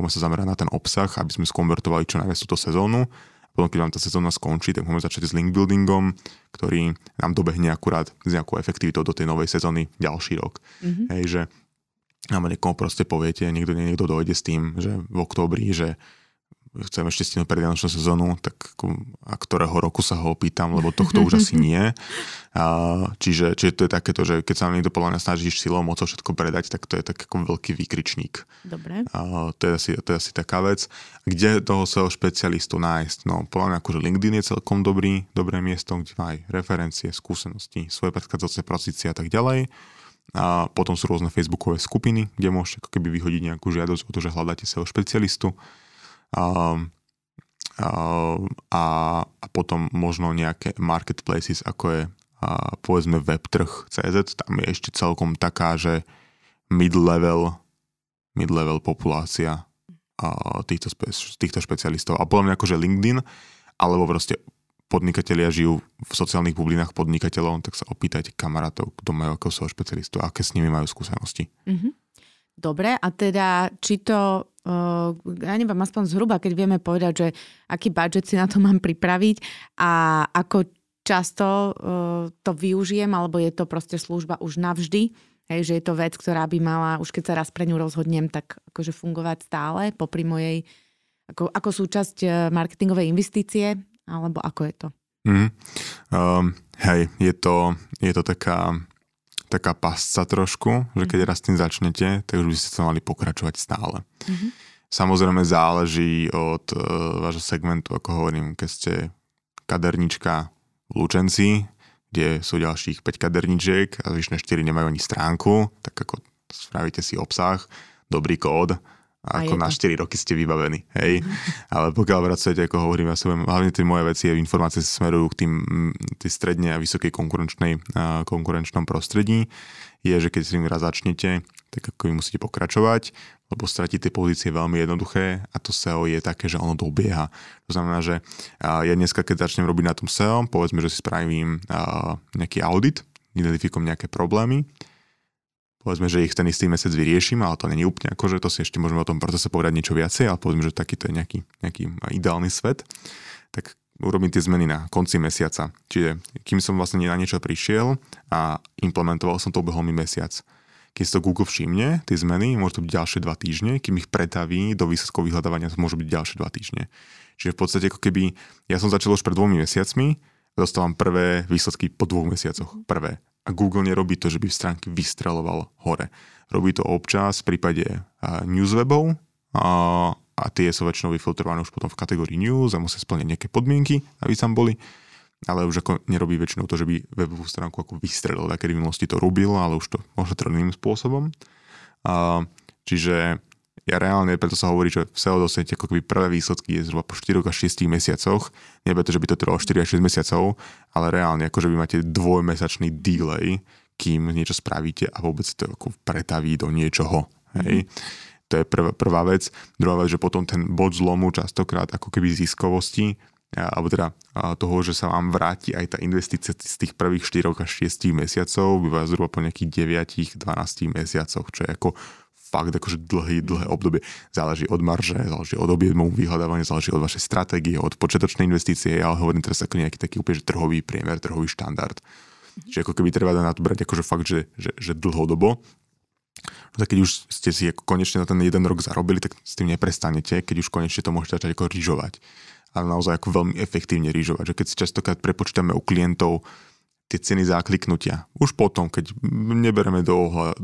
C: môžeme sa zamerať na ten obsah, aby sme skonvertovali čo najviac túto sezónu. Potom, keď vám tá sezóna skončí, tak môžeme začať s link buildingom, ktorý nám dobehne akurát s nejakou efektivitou do tej novej sezóny ďalší rok. Mm-hmm. Hej, že nám niekomu proste poviete, niekto, niekto dojde s tým, že v októbri, že chcem ešte stihnúť predvianočnú sezónu, tak ako, a ktorého roku sa ho opýtam, lebo tohto už asi nie. A, čiže, čiže to je takéto, že keď sa niekto podľa mňa snaží silou mocou všetko predať, tak to je tak ako veľký výkričník.
B: Dobre.
C: A, to, je asi, to je asi taká vec. Kde toho svojho špecialistu nájsť? No, podľa mňa akože LinkedIn je celkom dobrý, dobré miesto, kde má aj referencie, skúsenosti, svoje predchádzajúce pozície a tak ďalej. A potom sú rôzne facebookové skupiny, kde môžete ako keby vyhodiť nejakú žiadosť o to, že hľadáte svojho špecialistu a, a, a potom možno nejaké marketplaces, ako je a povedzme webtrh.cz, tam je ešte celkom taká, že mid-level, mid-level populácia týchto, týchto špecialistov. A podľa mňa akože LinkedIn, alebo proste podnikatelia žijú v sociálnych bublinách podnikateľov, tak sa opýtajte kamarátov, kto majú ako svojho špecialistu, aké s nimi majú skúsenosti. Mm-hmm.
B: Dobre, a teda či to Uh, ja neviem, aspoň zhruba, keď vieme povedať, že aký budget si na to mám pripraviť a ako často uh, to využijem, alebo je to proste služba už navždy, hej, že je to vec, ktorá by mala, už keď sa raz pre ňu rozhodnem, tak akože fungovať stále popri mojej, ako, ako súčasť e, marketingovej investície, alebo ako je to?
C: Mm. Um, hej, je to, je to taká taká pasca trošku, že keď mhm. raz tým začnete, tak už by ste sa mali pokračovať stále. Mm-hmm. Samozrejme záleží od uh, vášho segmentu, ako hovorím, keď ste kadernička v Lučenci, kde sú ďalších 5 kaderničiek a zvyšné 4 nemajú ani stránku, tak ako spravíte si obsah, dobrý kód, a ako na 4 roky ste vybavení, hej. Ale pokiaľ pracujete, ako hovorím, ja som, hlavne tie moje veci, informácie sa smerujú k tým, tým stredne a vysokej konkurenčnej, konkurenčnom prostredí, je, že keď s tým raz začnete, tak ako vy musíte pokračovať, lebo stratiť tie pozície veľmi jednoduché a to SEO je také, že ono dobieha. To znamená, že ja dneska, keď začnem robiť na tom SEO, povedzme, že si spravím nejaký audit, identifikujem nejaké problémy, povedzme, že ich ten istý mesiac vyriešim, ale to není úplne že to si ešte môžeme o tom procese povedať niečo viacej, ale povedzme, že takýto je nejaký, nejaký ideálny svet, tak urobím tie zmeny na konci mesiaca. Čiže kým som vlastne na niečo prišiel a implementoval som to, ubehol mi mesiac. Keď si to Google všimne, tie zmeny, môže to byť ďalšie dva týždne, kým ich pretaví do výsledkov vyhľadávania, to môže byť ďalšie dva týždne. Čiže v podstate ako keby, ja som začal už pred dvomi mesiacmi, dostávam prvé výsledky po dvoch mesiacoch. Prvé. A Google nerobí to, že by stránky vystreloval hore. Robí to občas v prípade newswebov a, a tie sú väčšinou vyfiltrované už potom v kategórii news a musia splniť nejaké podmienky, aby tam boli. ale už ako nerobí väčšinou to, že by webovú stránku ako vystrelil, kedy v minulosti to robil, ale už to ošetril iným spôsobom. Čiže ja reálne, preto sa hovorí, že v SEO dostanete ako keby prvé výsledky je zhruba po 4 až 6 mesiacoch. Nebude to, že by to trvalo 4 až 6 mesiacov, ale reálne akože vy máte dvojmesačný delay, kým niečo spravíte a vôbec to ako pretaví do niečoho. Hej. Mm-hmm. To je prvá, prvá vec. Druhá vec, že potom ten bod zlomu častokrát ako keby ziskovosti alebo teda toho, že sa vám vráti aj tá investícia z tých prvých 4 až 6 mesiacov, býva zhruba po nejakých 9-12 mesiacoch, čo je ako fakt akože dlhý, dlhé obdobie. Záleží od marže, záleží od objemu vyhľadávania, záleží od vašej stratégie, od počiatočnej investície, ale hovorím teraz ako nejaký taký úplne že trhový priemer, trhový štandard. Čiže ako keby treba na to brať akože fakt, že, že, že dlhodobo. No tak keď už ste si ako konečne na ten jeden rok zarobili, tak s tým neprestanete, keď už konečne to môžete začať ako rýžovať. Ale naozaj ako veľmi efektívne rýžovať. Že keď si častokrát prepočítame u klientov tie ceny zákliknutia. Už potom, keď nebereme do ohľad,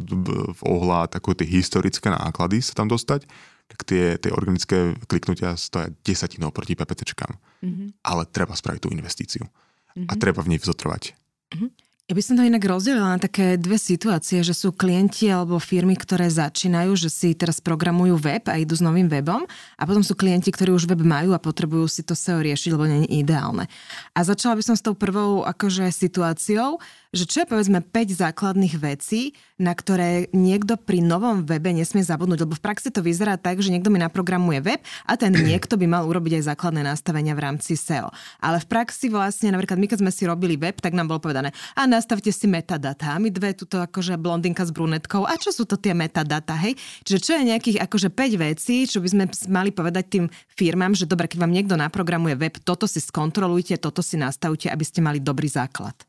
C: v ohľad ako tie historické náklady sa tam dostať, tak tie, tie organické kliknutia stoja desatinou proti PPTčkám. Mm-hmm. Ale treba spraviť tú investíciu. Mm-hmm. A mhm. treba v nej vzotrvať. Mm-hmm.
D: Ja by som to inak rozdelila na také dve situácie, že sú klienti alebo firmy, ktoré začínajú, že si teraz programujú web a idú s novým webom a potom sú klienti, ktorí už web majú a potrebujú si to SEO riešiť, lebo nie je ideálne. A začala by som s tou prvou akože situáciou, že čo je povedzme 5 základných vecí, na ktoré niekto pri novom webe nesmie zabudnúť, lebo v praxi to vyzerá tak, že niekto mi naprogramuje web a ten <clears throat> niekto by mal urobiť aj základné nastavenia v rámci SEO. Ale v praxi vlastne, napríklad my keď sme si robili web, tak nám bolo povedané, a nastavte si metadata. A my dve, tuto akože blondinka s brunetkou, a čo sú to tie metadata, hej? Čiže čo je nejakých akože 5 vecí, čo by sme mali povedať tým firmám, že dobre, keď vám niekto naprogramuje web, toto si skontrolujte, toto si nastavte, aby ste mali dobrý základ.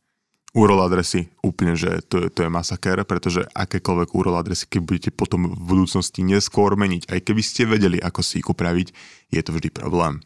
C: URL adresy úplne, že to, to je masaker, pretože akékoľvek URL adresy, keď budete potom v budúcnosti neskôr meniť, aj keby ste vedeli, ako si ich upraviť, je to vždy problém.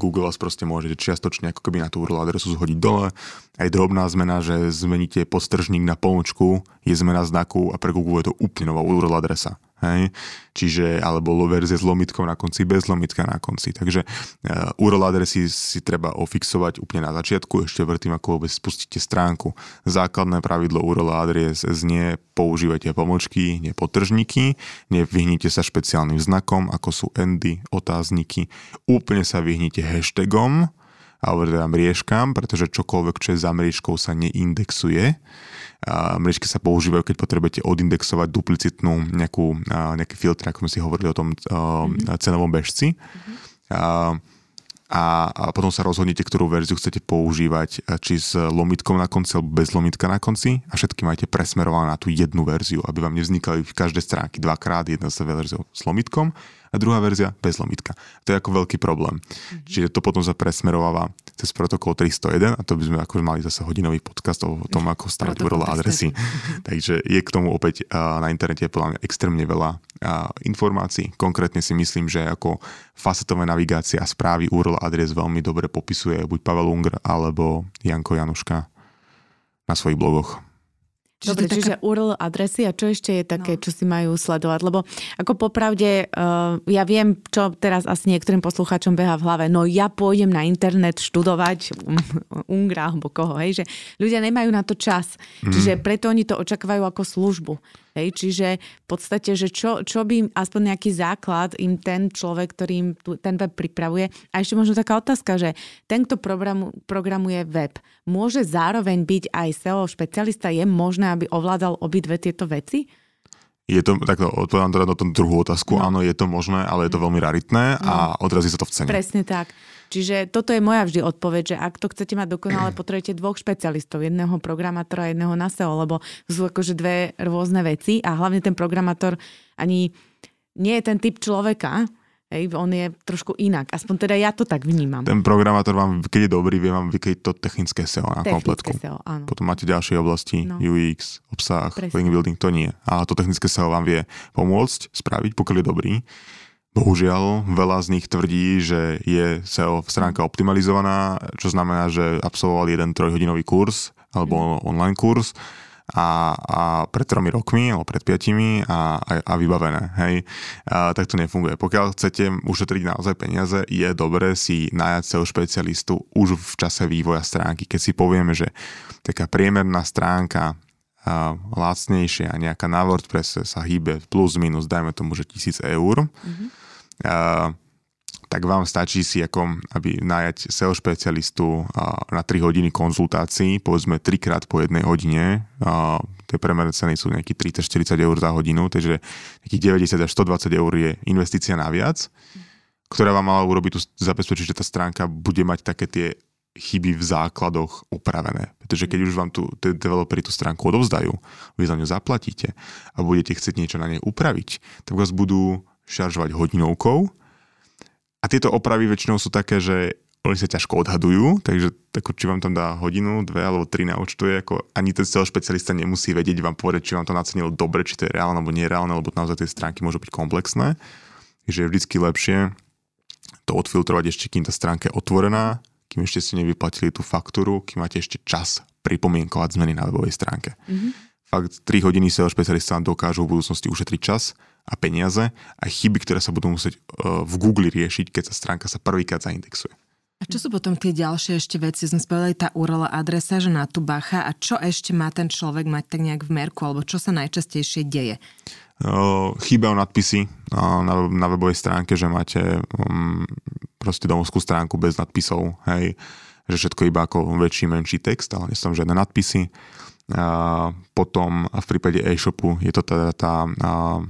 C: Google vás proste môže čiastočne ako keby na tú URL adresu zhodiť dole. Aj drobná zmena, že zmeníte podstržník na pomočku, je zmena znaku a pre Google je to úplne nová URL adresa. Hej? Čiže, alebo verzie s lomitkou na konci, bez lomitka na konci. Takže uh, URL adresy si treba ofixovať úplne na začiatku, ešte vrtým, ako vôbec spustíte stránku. Základné pravidlo URL adres znie, používajte pomočky, nie potržníky, nevyhnite sa špeciálnym znakom, ako sú endy, otázniky, úplne sa vyhnite hashtagom, alebo teda mriežkam, pretože čokoľvek, čo je za mriežkou, sa neindexuje mriežky sa používajú, keď potrebujete odindexovať duplicitnú nejakú, nejaký filtr, ako sme si hovorili o tom mm-hmm. cenovom bežci. Mm-hmm. A, a potom sa rozhodnete, ktorú verziu chcete používať, či s lomitkou na konci alebo bez lomitka na konci a všetky majte presmerované na tú jednu verziu, aby vám nevznikali v každej stránky dvakrát, jedna sa verziou s lomitkom a druhá verzia bez lomitka. To je ako veľký problém. Mm-hmm. Čiže to potom sa presmerováva cez protokol 301 a to by sme ako mali zase hodinový podcast o tom, ako stavať URL adresy. <laughs> Takže je k tomu opäť na internete podľa mňa extrémne veľa informácií. Konkrétne si myslím, že ako facetové navigácia a správy URL adres veľmi dobre popisuje buď Pavel Unger alebo Janko Januška na svojich blogoch.
B: Čiže Dobre, taká... čiže URL adresy a čo ešte je také, no. čo si majú sledovať? Lebo ako popravde, uh, ja viem, čo teraz asi niektorým poslucháčom beha v hlave, no ja pôjdem na internet študovať <laughs> Ungra alebo koho, hej, že ľudia nemajú na to čas. Mm. Čiže preto oni to očakávajú ako službu. Hej, čiže v podstate, že čo, čo by aspoň nejaký základ im ten človek, ktorý im ten web pripravuje. A ešte možno taká otázka, že ten, kto programu, programuje web, môže zároveň byť aj SEO špecialista? Je možné, aby ovládal obidve tieto veci?
C: Je to, takto odpovedám teda na tú druhú otázku, no. áno, je to možné, ale je to veľmi raritné no. a odrazí sa to v cene.
B: Presne tak. Čiže toto je moja vždy odpoveď, že ak to chcete mať dokonale, <clears throat> potrebujete dvoch špecialistov, jedného programátora a jedného na SEO, lebo sú akože dve rôzne veci a hlavne ten programátor ani nie je ten typ človeka, Hej, on je trošku inak. Aspoň teda ja to tak vnímam.
C: Ten programátor vám, keď je dobrý, vie vám vykryť to technické SEO na technické kompletku.
B: SEO, áno.
C: Potom máte ďalšie oblasti, no. UX, obsah, link building, to nie. A to technické SEO vám vie pomôcť spraviť, pokiaľ je dobrý. Bohužiaľ, veľa z nich tvrdí, že je SEO stránka optimalizovaná, čo znamená, že absolvovali jeden trojhodinový kurz alebo mm. online kurz a, a pred tromi rokmi alebo pred piatimi a, a, a vybavené. Hej. A, tak to nefunguje. Pokiaľ chcete ušetriť naozaj peniaze, je dobré si najať SEO špecialistu už v čase vývoja stránky. Keď si povieme, že taká priemerná stránka a lacnejšia nejaká na WordPresse sa hýbe plus minus, dajme tomu, že tisíc eur, mm-hmm. Tak vám stačí si ako, aby najať SEO špecialistu na 3 hodiny konzultácií, povedzme 3 krát po jednej hodine. Tie premerné ceny sú nejaký 30-40 eur za hodinu, takže nejakých 90 až 120 eur je investícia naviac, ktorá vám mala urobiť tu zabezpečiť, že tá stránka bude mať také tie chyby v základoch upravené. Pretože keď už vám tu tie developeri tú stránku odovzdajú, vy za ňu zaplatíte a budete chcieť niečo na nej upraviť, tak vás budú šaržovať hodinovkou, a tieto opravy väčšinou sú také, že oni sa ťažko odhadujú, takže tako, či vám tam dá hodinu, dve alebo tri naučtuje, ako ani ten celý špecialista nemusí vedieť vám povedať, či vám to nacenilo dobre, či to je reálne alebo nereálne, lebo naozaj tie stránky môžu byť komplexné. Takže je vždycky lepšie to odfiltrovať ešte, kým tá stránka je otvorená, kým ešte si nevyplatili tú faktúru, kým máte ešte čas pripomienkovať zmeny na webovej stránke. Mm-hmm. Fakt 3 hodiny SEO špecialista dokážu v budúcnosti ušetriť čas a peniaze a chyby, ktoré sa budú musieť uh, v Google riešiť, keď sa stránka sa prvýkrát zaindexuje.
D: A čo sú potom tie ďalšie ešte veci? Sme spovedali tá URL adresa, že na tu bacha a čo ešte má ten človek mať tak nejak v merku, alebo čo sa najčastejšie deje?
C: Uh, chýbajú nadpisy uh, na, na webovej stránke, že máte um, proste domovskú stránku bez nadpisov, hej, že všetko iba ako väčší, menší text, ale nie sú tam žiadne nadpisy. Uh, potom v prípade e-shopu je to teda tá uh,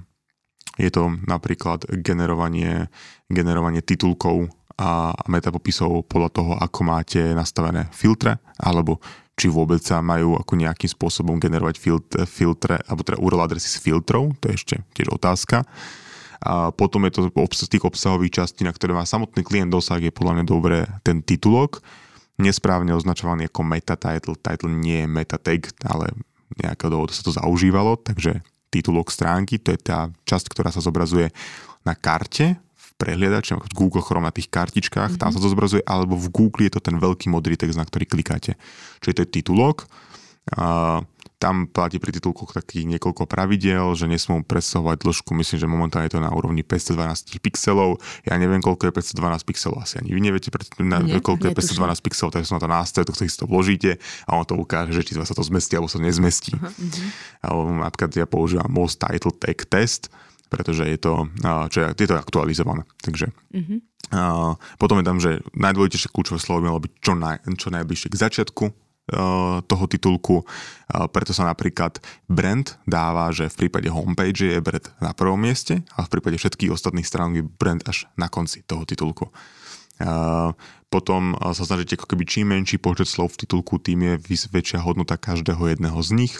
C: je to napríklad generovanie, generovanie titulkov a metapopisov podľa toho, ako máte nastavené filtre, alebo či vôbec sa majú ako nejakým spôsobom generovať filtre, alebo teda URL adresy s filtrov, to je ešte tiež otázka. A potom je to z tých obsahových častí, na ktoré má samotný klient dosah, je podľa mňa dobré ten titulok, nesprávne označovaný ako meta title. Title nie je meta tag, ale nejakého dôvodu sa to zaužívalo, takže titulok stránky, to je tá časť, ktorá sa zobrazuje na karte v prehliadači, v Google Chrome na tých kartičkách, mm-hmm. tam sa to zobrazuje, alebo v Google je to ten veľký modrý text, na ktorý klikáte. Čiže to je titulok. Uh, tam platí pri titulkoch takých niekoľko pravidel, že nesmú presahovať dĺžku, myslím, že momentálne je to na úrovni 512 pixelov. Ja neviem, koľko je 512 pixelov, asi ani vy neviete, na, nie, koľko je 512 pixelov, takže som na to nástroj, to si to vložíte a on to ukáže, že či sa to zmestí alebo sa nezmestí. Uh-huh. Alebo napríklad ja používam most title tag test, pretože je to, čo je, je to aktualizované. Takže uh-huh. Uh, potom je tam, že najdôležitejšie kľúčové slovo by malo byť čo, naj, čo najbližšie k začiatku toho titulku. Eh, preto sa napríklad brand dáva, že v prípade homepage je brand na prvom mieste a v prípade všetkých ostatných strán je brand až na konci toho titulku. Eh, potom sa snažíte ako keby čím menší počet slov v titulku, tým je väčšia hodnota každého jedného z nich.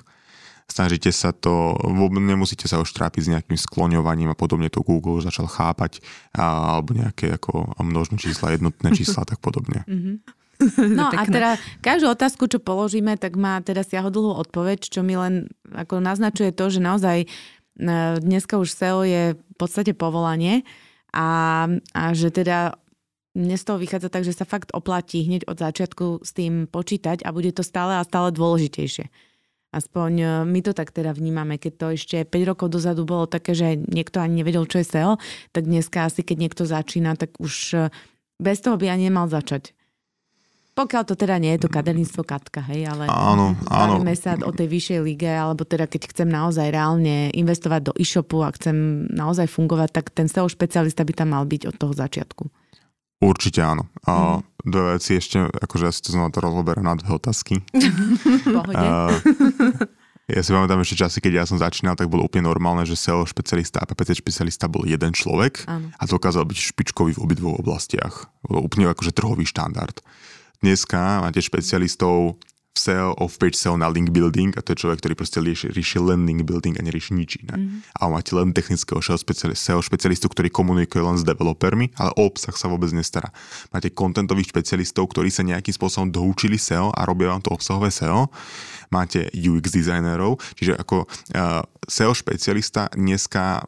C: Snažíte sa to, nemusíte sa už trápiť s nejakým skloňovaním a podobne to Google začal chápať, alebo nejaké ako množné čísla, jednotné <laughs> čísla a tak podobne. Mm-hmm. <laughs>
B: No a teda každú otázku, čo položíme, tak má teda siahodlhú odpoveď, čo mi len ako naznačuje to, že naozaj e, dneska už SEO je v podstate povolanie a, a že teda mne z toho vychádza tak, že sa fakt oplatí hneď od začiatku s tým počítať a bude to stále a stále dôležitejšie. Aspoň e, my to tak teda vnímame, keď to ešte 5 rokov dozadu bolo také, že niekto ani nevedel, čo je SEO, tak dneska asi keď niekto začína, tak už e, bez toho by ani nemal začať. Pokiaľ to teda nie je to kaderníctvo Katka, hej, ale
C: áno, áno.
B: sa o tej vyššej lige, alebo teda keď chcem naozaj reálne investovať do e-shopu a chcem naozaj fungovať, tak ten SEO špecialista by tam mal byť od toho začiatku.
C: Určite áno. A mm. dve veci ešte, akože ja si to znova to rozhoberám na dve otázky. <laughs> uh, ja si pamätám ešte časy, keď ja som začínal, tak bolo úplne normálne, že SEO špecialista a PPC špecialista bol jeden človek áno. a dokázal byť špičkový v obidvoch oblastiach. Bolo úplne akože trhový štandard. Dneska máte špecialistov v SEO, off-page SEO na link building a to je človek, ktorý proste rieši, rieši len link building a nerieši nič iné. Mm-hmm. A máte len technického SEO, SEO špecialistu, ktorý komunikuje len s developermi, ale o obsah sa vôbec nestará. Máte kontentových špecialistov, ktorí sa nejakým spôsobom doučili SEO a robia vám to obsahové SEO. Máte UX dizajnerov, čiže ako uh, SEO špecialista dneska,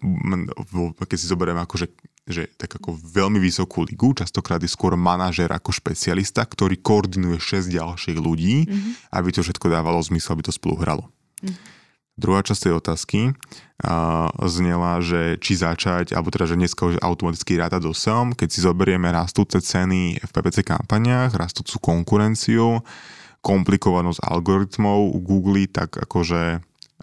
C: keď si zoberieme akože že tak ako veľmi vysokú ligu, častokrát je skôr manažer ako špecialista, ktorý koordinuje 6 ďalších ľudí, mm-hmm. aby to všetko dávalo zmysel, aby to spolu hralo. Mm. Druhá časť tej otázky uh, znela, že či začať, alebo teda, že dneska už automaticky ráta do SEOM, keď si zoberieme rastúce ceny v PPC kampaniách, rastúcu konkurenciu, komplikovanosť algoritmov Google, tak akože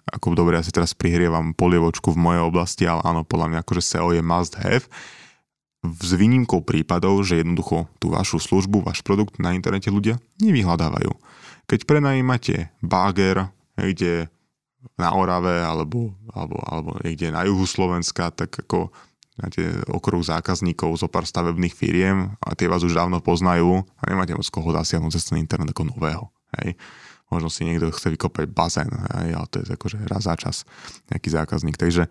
C: ako dobre, ja si teraz prihrievam polievočku v mojej oblasti, ale áno, podľa mňa akože SEO je must have. S výnimkou prípadov, že jednoducho tú vašu službu, váš produkt na internete ľudia nevyhľadávajú. Keď prenajímate bager, kde na Orave alebo, alebo, alebo niekde na juhu Slovenska, tak ako máte okruh zákazníkov zo pár stavebných firiem a tie vás už dávno poznajú a nemáte moc koho zasiahnuť cez ten internet ako nového. Hej možno si niekto chce vykopať bazén, aj, ale to je akože raz za čas nejaký zákazník. Takže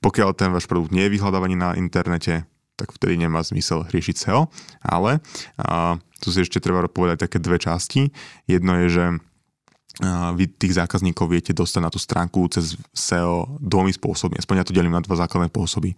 C: pokiaľ ten váš produkt nie je vyhľadávaný na internete, tak vtedy nemá zmysel riešiť SEO, ale tu si ešte treba povedať také dve časti. Jedno je, že vy tých zákazníkov viete dostať na tú stránku cez SEO dvomi spôsobmi. Aspoň ja to delím na dva základné spôsoby.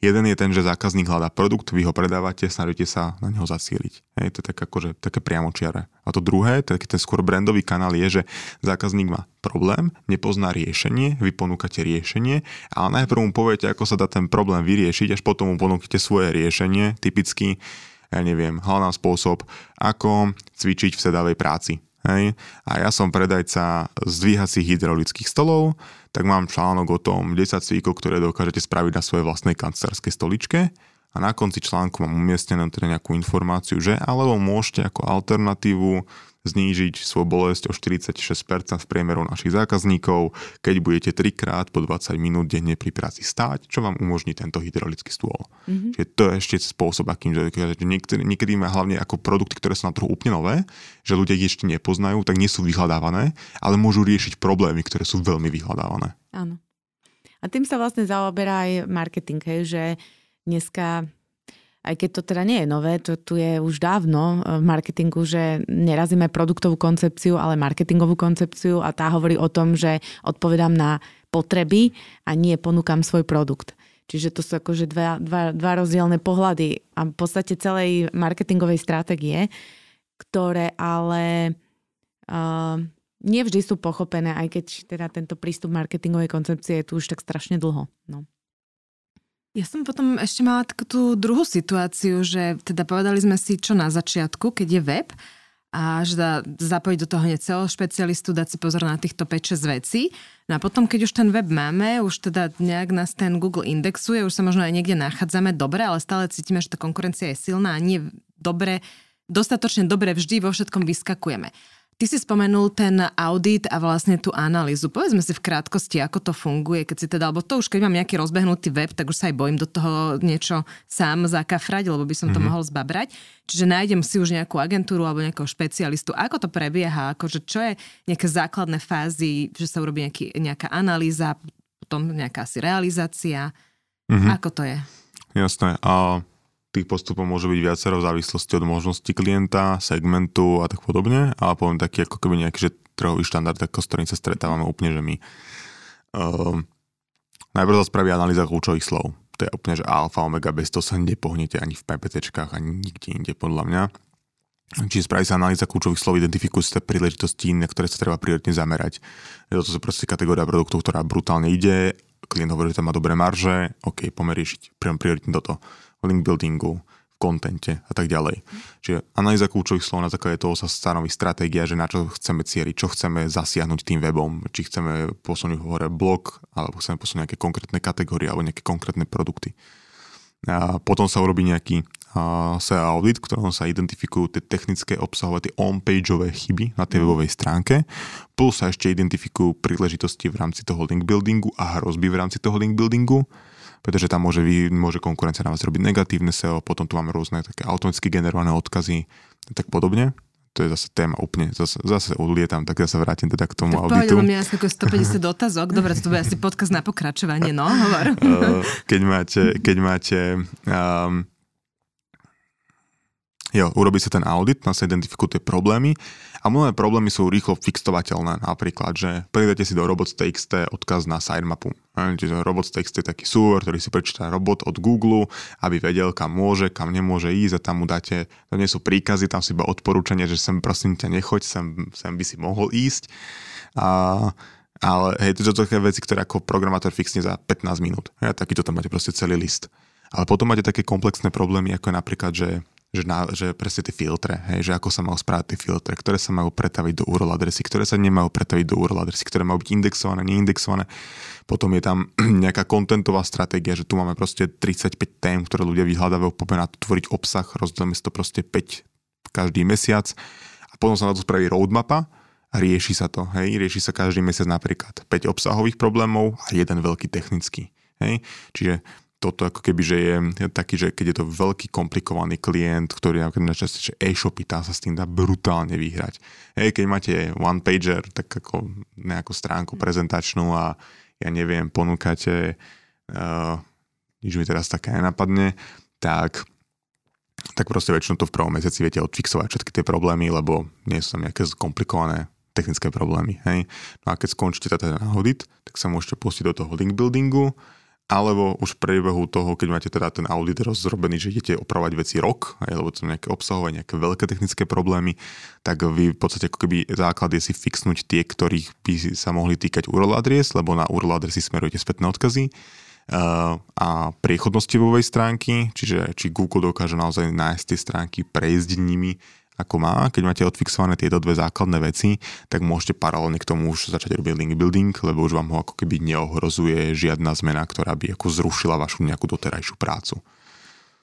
C: Jeden je ten, že zákazník hľadá produkt, vy ho predávate, snažíte sa na neho zacieliť. Hej, to je tak akože, také priamočiare. A to druhé, taký ten skôr brandový kanál je, že zákazník má problém, nepozná riešenie, vy ponúkate riešenie, ale najprv mu poviete, ako sa dá ten problém vyriešiť, až potom mu ponúkate svoje riešenie, typicky ja neviem, hľadám spôsob, ako cvičiť v sedavej práci Hej. A ja som predajca zdvíhacích hydraulických stolov, tak mám článok o tom 10 cvíkov, ktoré dokážete spraviť na svojej vlastnej kancelárskej stoličke a na konci článku mám umiestnenú teda nejakú informáciu, že alebo môžete ako alternatívu znížiť svoju bolesť o 46% v priemeru našich zákazníkov, keď budete trikrát po 20 minút denne pri práci stáť, čo vám umožní tento hydraulický stôl. Mm-hmm. Čiže to je ešte spôsob, akým že niekedy, niekedy má hlavne ako produkty, ktoré sú na trhu úplne nové, že ľudia ich ešte nepoznajú, tak nie sú vyhľadávané, ale môžu riešiť problémy, ktoré sú veľmi vyhľadávané.
B: Áno. A tým sa vlastne zaoberá aj marketing, hej, že dneska aj keď to teda nie je nové, to tu je už dávno v marketingu, že nerazíme produktovú koncepciu, ale marketingovú koncepciu a tá hovorí o tom, že odpovedám na potreby a nie ponúkam svoj produkt. Čiže to sú akože dva, dva, dva rozdielne pohľady a v podstate celej marketingovej stratégie, ktoré ale uh, nie vždy sú pochopené, aj keď teda tento prístup marketingovej koncepcie je tu už tak strašne dlho. No.
D: Ja som potom ešte mala takú tú druhú situáciu, že teda povedali sme si, čo na začiatku, keď je web, a že dá zapojiť do toho hneď špecialistu, dať si pozor na týchto 5-6 vecí. No a potom, keď už ten web máme, už teda nejak nás ten Google indexuje, už sa možno aj niekde nachádzame dobre, ale stále cítime, že tá konkurencia je silná a nie dobre, dostatočne dobre vždy vo všetkom vyskakujeme. Ty si spomenul ten audit a vlastne tú analýzu. Povedzme si v krátkosti, ako to funguje, keď si teda, alebo to už keď mám nejaký rozbehnutý web, tak už sa aj bojím do toho niečo sám zakafrať, lebo by som to mm-hmm. mohol zbabrať. Čiže nájdem si už nejakú agentúru alebo nejakého špecialistu. Ako to prebieha? Akože čo je nejaké základné fázy, že sa urobí nejaký, nejaká analýza, potom nejaká asi realizácia. Mm-hmm. Ako to je?
C: Jasné. A tých postupov môže byť viacero v závislosti od možnosti klienta, segmentu a tak podobne, ale poviem taký ako keby nejaký že trhový štandard, ako s ktorým sa stretávame úplne, že my uh, najprv sa spraví analýza kľúčových slov. To je úplne, že alfa, omega, bez toho sa nepohnete ani v PPTčkách, ani nikde inde podľa mňa. Čiže spraví sa analýza kľúčových slov, identifikujú sa príležitosti, na ktoré sa treba prioritne zamerať. Toto sú proste kategória produktov, ktorá brutálne ide, klient hovorí, že tam má dobré marže, OK, riešiť priam prioritne toto link buildingu, v kontente a tak ďalej. Čiže analýza kľúčových slov na základe toho sa stanoví stratégia, že na čo chceme cieliť, čo chceme zasiahnuť tým webom, či chceme posunúť hore blok, alebo chceme posunúť nejaké konkrétne kategórie alebo nejaké konkrétne produkty. A potom sa urobí nejaký SEO audit, v ktorom sa identifikujú tie technické obsahové, tie on-pageové chyby na tej webovej stránke, plus sa ešte identifikujú príležitosti v rámci toho link buildingu a hrozby v rámci toho link buildingu pretože tam môže, môže konkurencia na vás robiť negatívne SEO, potom tu máme rôzne také automaticky generované odkazy a tak podobne. To je zase téma úplne, zase, zase odlietam, tak ja sa vrátim teda k tomu
D: tak auditu. Tak asi 150 dotazok, dobre, to bude asi podkaz na pokračovanie, no, hovor. <laughs>
C: Eh, keď máte, keď máte um, Jo, urobí sa ten audit, tam sa identifikujú tie problémy a mnohé problémy sú rýchlo fixovateľné. Napríklad, že pridáte si do robots.txt odkaz na sitemapu. Čiže robots.txt je taký súver, ktorý si prečíta robot od Google, aby vedel, kam môže, kam nemôže ísť a tam mu dáte, to nie sú príkazy, tam si iba odporúčanie, že sem prosím ťa nechoď, sem, sem by si mohol ísť. A Ale hej, to sú také veci, ktoré ako programátor fixne za 15 minút. Ja, takýto tam máte proste celý list. Ale potom máte také komplexné problémy, ako je napríklad, že že, na, že presne tie filtre, hej, že ako sa majú správať tie filtre, ktoré sa majú pretaviť do URL adresy, ktoré sa nemajú pretaviť do URL adresy, ktoré majú byť indexované, neindexované. Potom je tam <clears throat> nejaká kontentová stratégia, že tu máme proste 35 tém, ktoré ľudia vyhľadávajú, poďme na to tvoriť obsah, rozdielme si to proste 5 každý mesiac. A potom sa na to spraví roadmapa a rieši sa to, hej, rieši sa každý mesiac napríklad 5 obsahových problémov a jeden veľký technický, hej, čiže toto ako keby, že je taký, že keď je to veľký komplikovaný klient, ktorý napríklad že e-shopy, tá sa s tým dá brutálne vyhrať. Hej, keď máte one pager, tak ako nejakú stránku prezentačnú a ja neviem, ponúkate, uh, nič mi teraz také nenapadne, tak tak proste väčšinou to v prvom mesiaci viete odfixovať všetky tie problémy, lebo nie sú tam nejaké komplikované technické problémy. Hej. No a keď skončíte ten audit, tak sa môžete pustiť do toho link buildingu, alebo už v priebehu toho, keď máte teda ten audit rozrobený, že idete opravovať veci rok, aj, lebo to nejaké obsahovať nejaké veľké technické problémy, tak vy v podstate ako keby základ je si fixnúť tie, ktorých by sa mohli týkať URL adres, lebo na URL adresy smerujete spätné odkazy uh, a priechodnosti webovej stránky, čiže či Google dokáže naozaj nájsť tie stránky, prejsť nimi ako má. Keď máte odfixované tieto dve základné veci, tak môžete paralelne k tomu už začať robiť link building, lebo už vám ho ako keby neohrozuje žiadna zmena, ktorá by ako zrušila vašu nejakú doterajšiu prácu.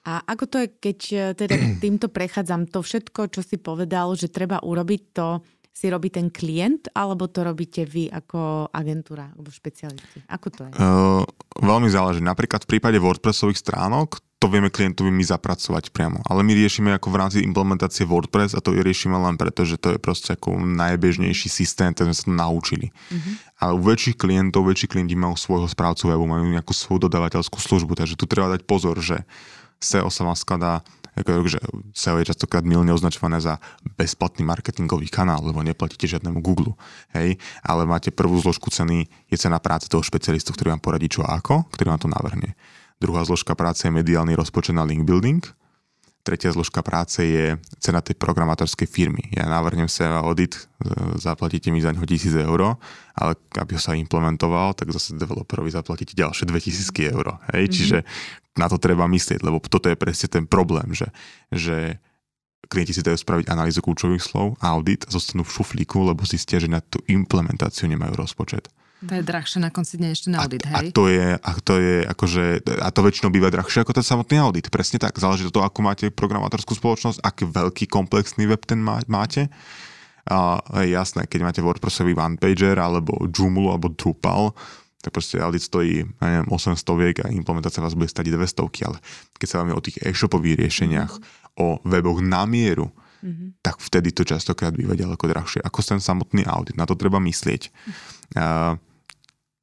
B: A ako to je, keď e, teda <clears throat> týmto prechádzam, to všetko, čo si povedal, že treba urobiť, to si robí ten klient, alebo to robíte vy ako agentúra alebo špecialisti? Ako to je? Uh,
C: veľmi záleží. Napríklad v prípade WordPressových stránok to vieme klientovi my zapracovať priamo. Ale my riešime ako v rámci implementácie WordPress a to riešime len preto, že to je proste ako najbežnejší systém, ten sme sa to naučili. Mm-hmm. Ale u väčších klientov, väčší klienti majú svojho správcu webu, majú nejakú svoju dodávateľskú službu, takže tu treba dať pozor, že SEO sa vám skladá ako, že SEO je častokrát milne označované za bezplatný marketingový kanál, lebo neplatíte žiadnemu Google, hej, ale máte prvú zložku ceny, je cena práce toho špecialistu, ktorý vám poradí čo a ako, ktorý vám to navrhne. Druhá zložka práce je mediálny rozpočet na link building. Tretia zložka práce je cena tej programátorskej firmy. Ja navrhnem sa audit, e, zaplatíte mi za ňo 1000 eur, ale aby ho sa implementoval, tak zase developerovi zaplatíte ďalšie 2000 eur. Hej? Mm-hmm. Čiže na to treba myslieť, lebo toto je presne ten problém, že, že klienti si dajú spraviť analýzu kľúčových slov, audit, zostanú v šuflíku, lebo zistia, že na tú implementáciu nemajú rozpočet.
D: To je drahšie na konci dňa ešte na audit,
C: hej? A to je, a to je akože, a to väčšinou býva drahšie ako ten samotný audit. Presne tak, záleží od toho, ako máte programátorskú spoločnosť, aký veľký komplexný web ten máte. A je jasné, keď máte WordPressový one-pager, alebo Joomla, alebo Drupal, tak proste audit stojí, ja neviem, 800 viek a implementácia vás bude stať 200, ale keď sa vám o tých e-shopových riešeniach, mm-hmm. o weboch na mieru, mm-hmm. tak vtedy to častokrát býva ďaleko drahšie ako ten samotný audit. Na to treba myslieť. Mm-hmm. Uh,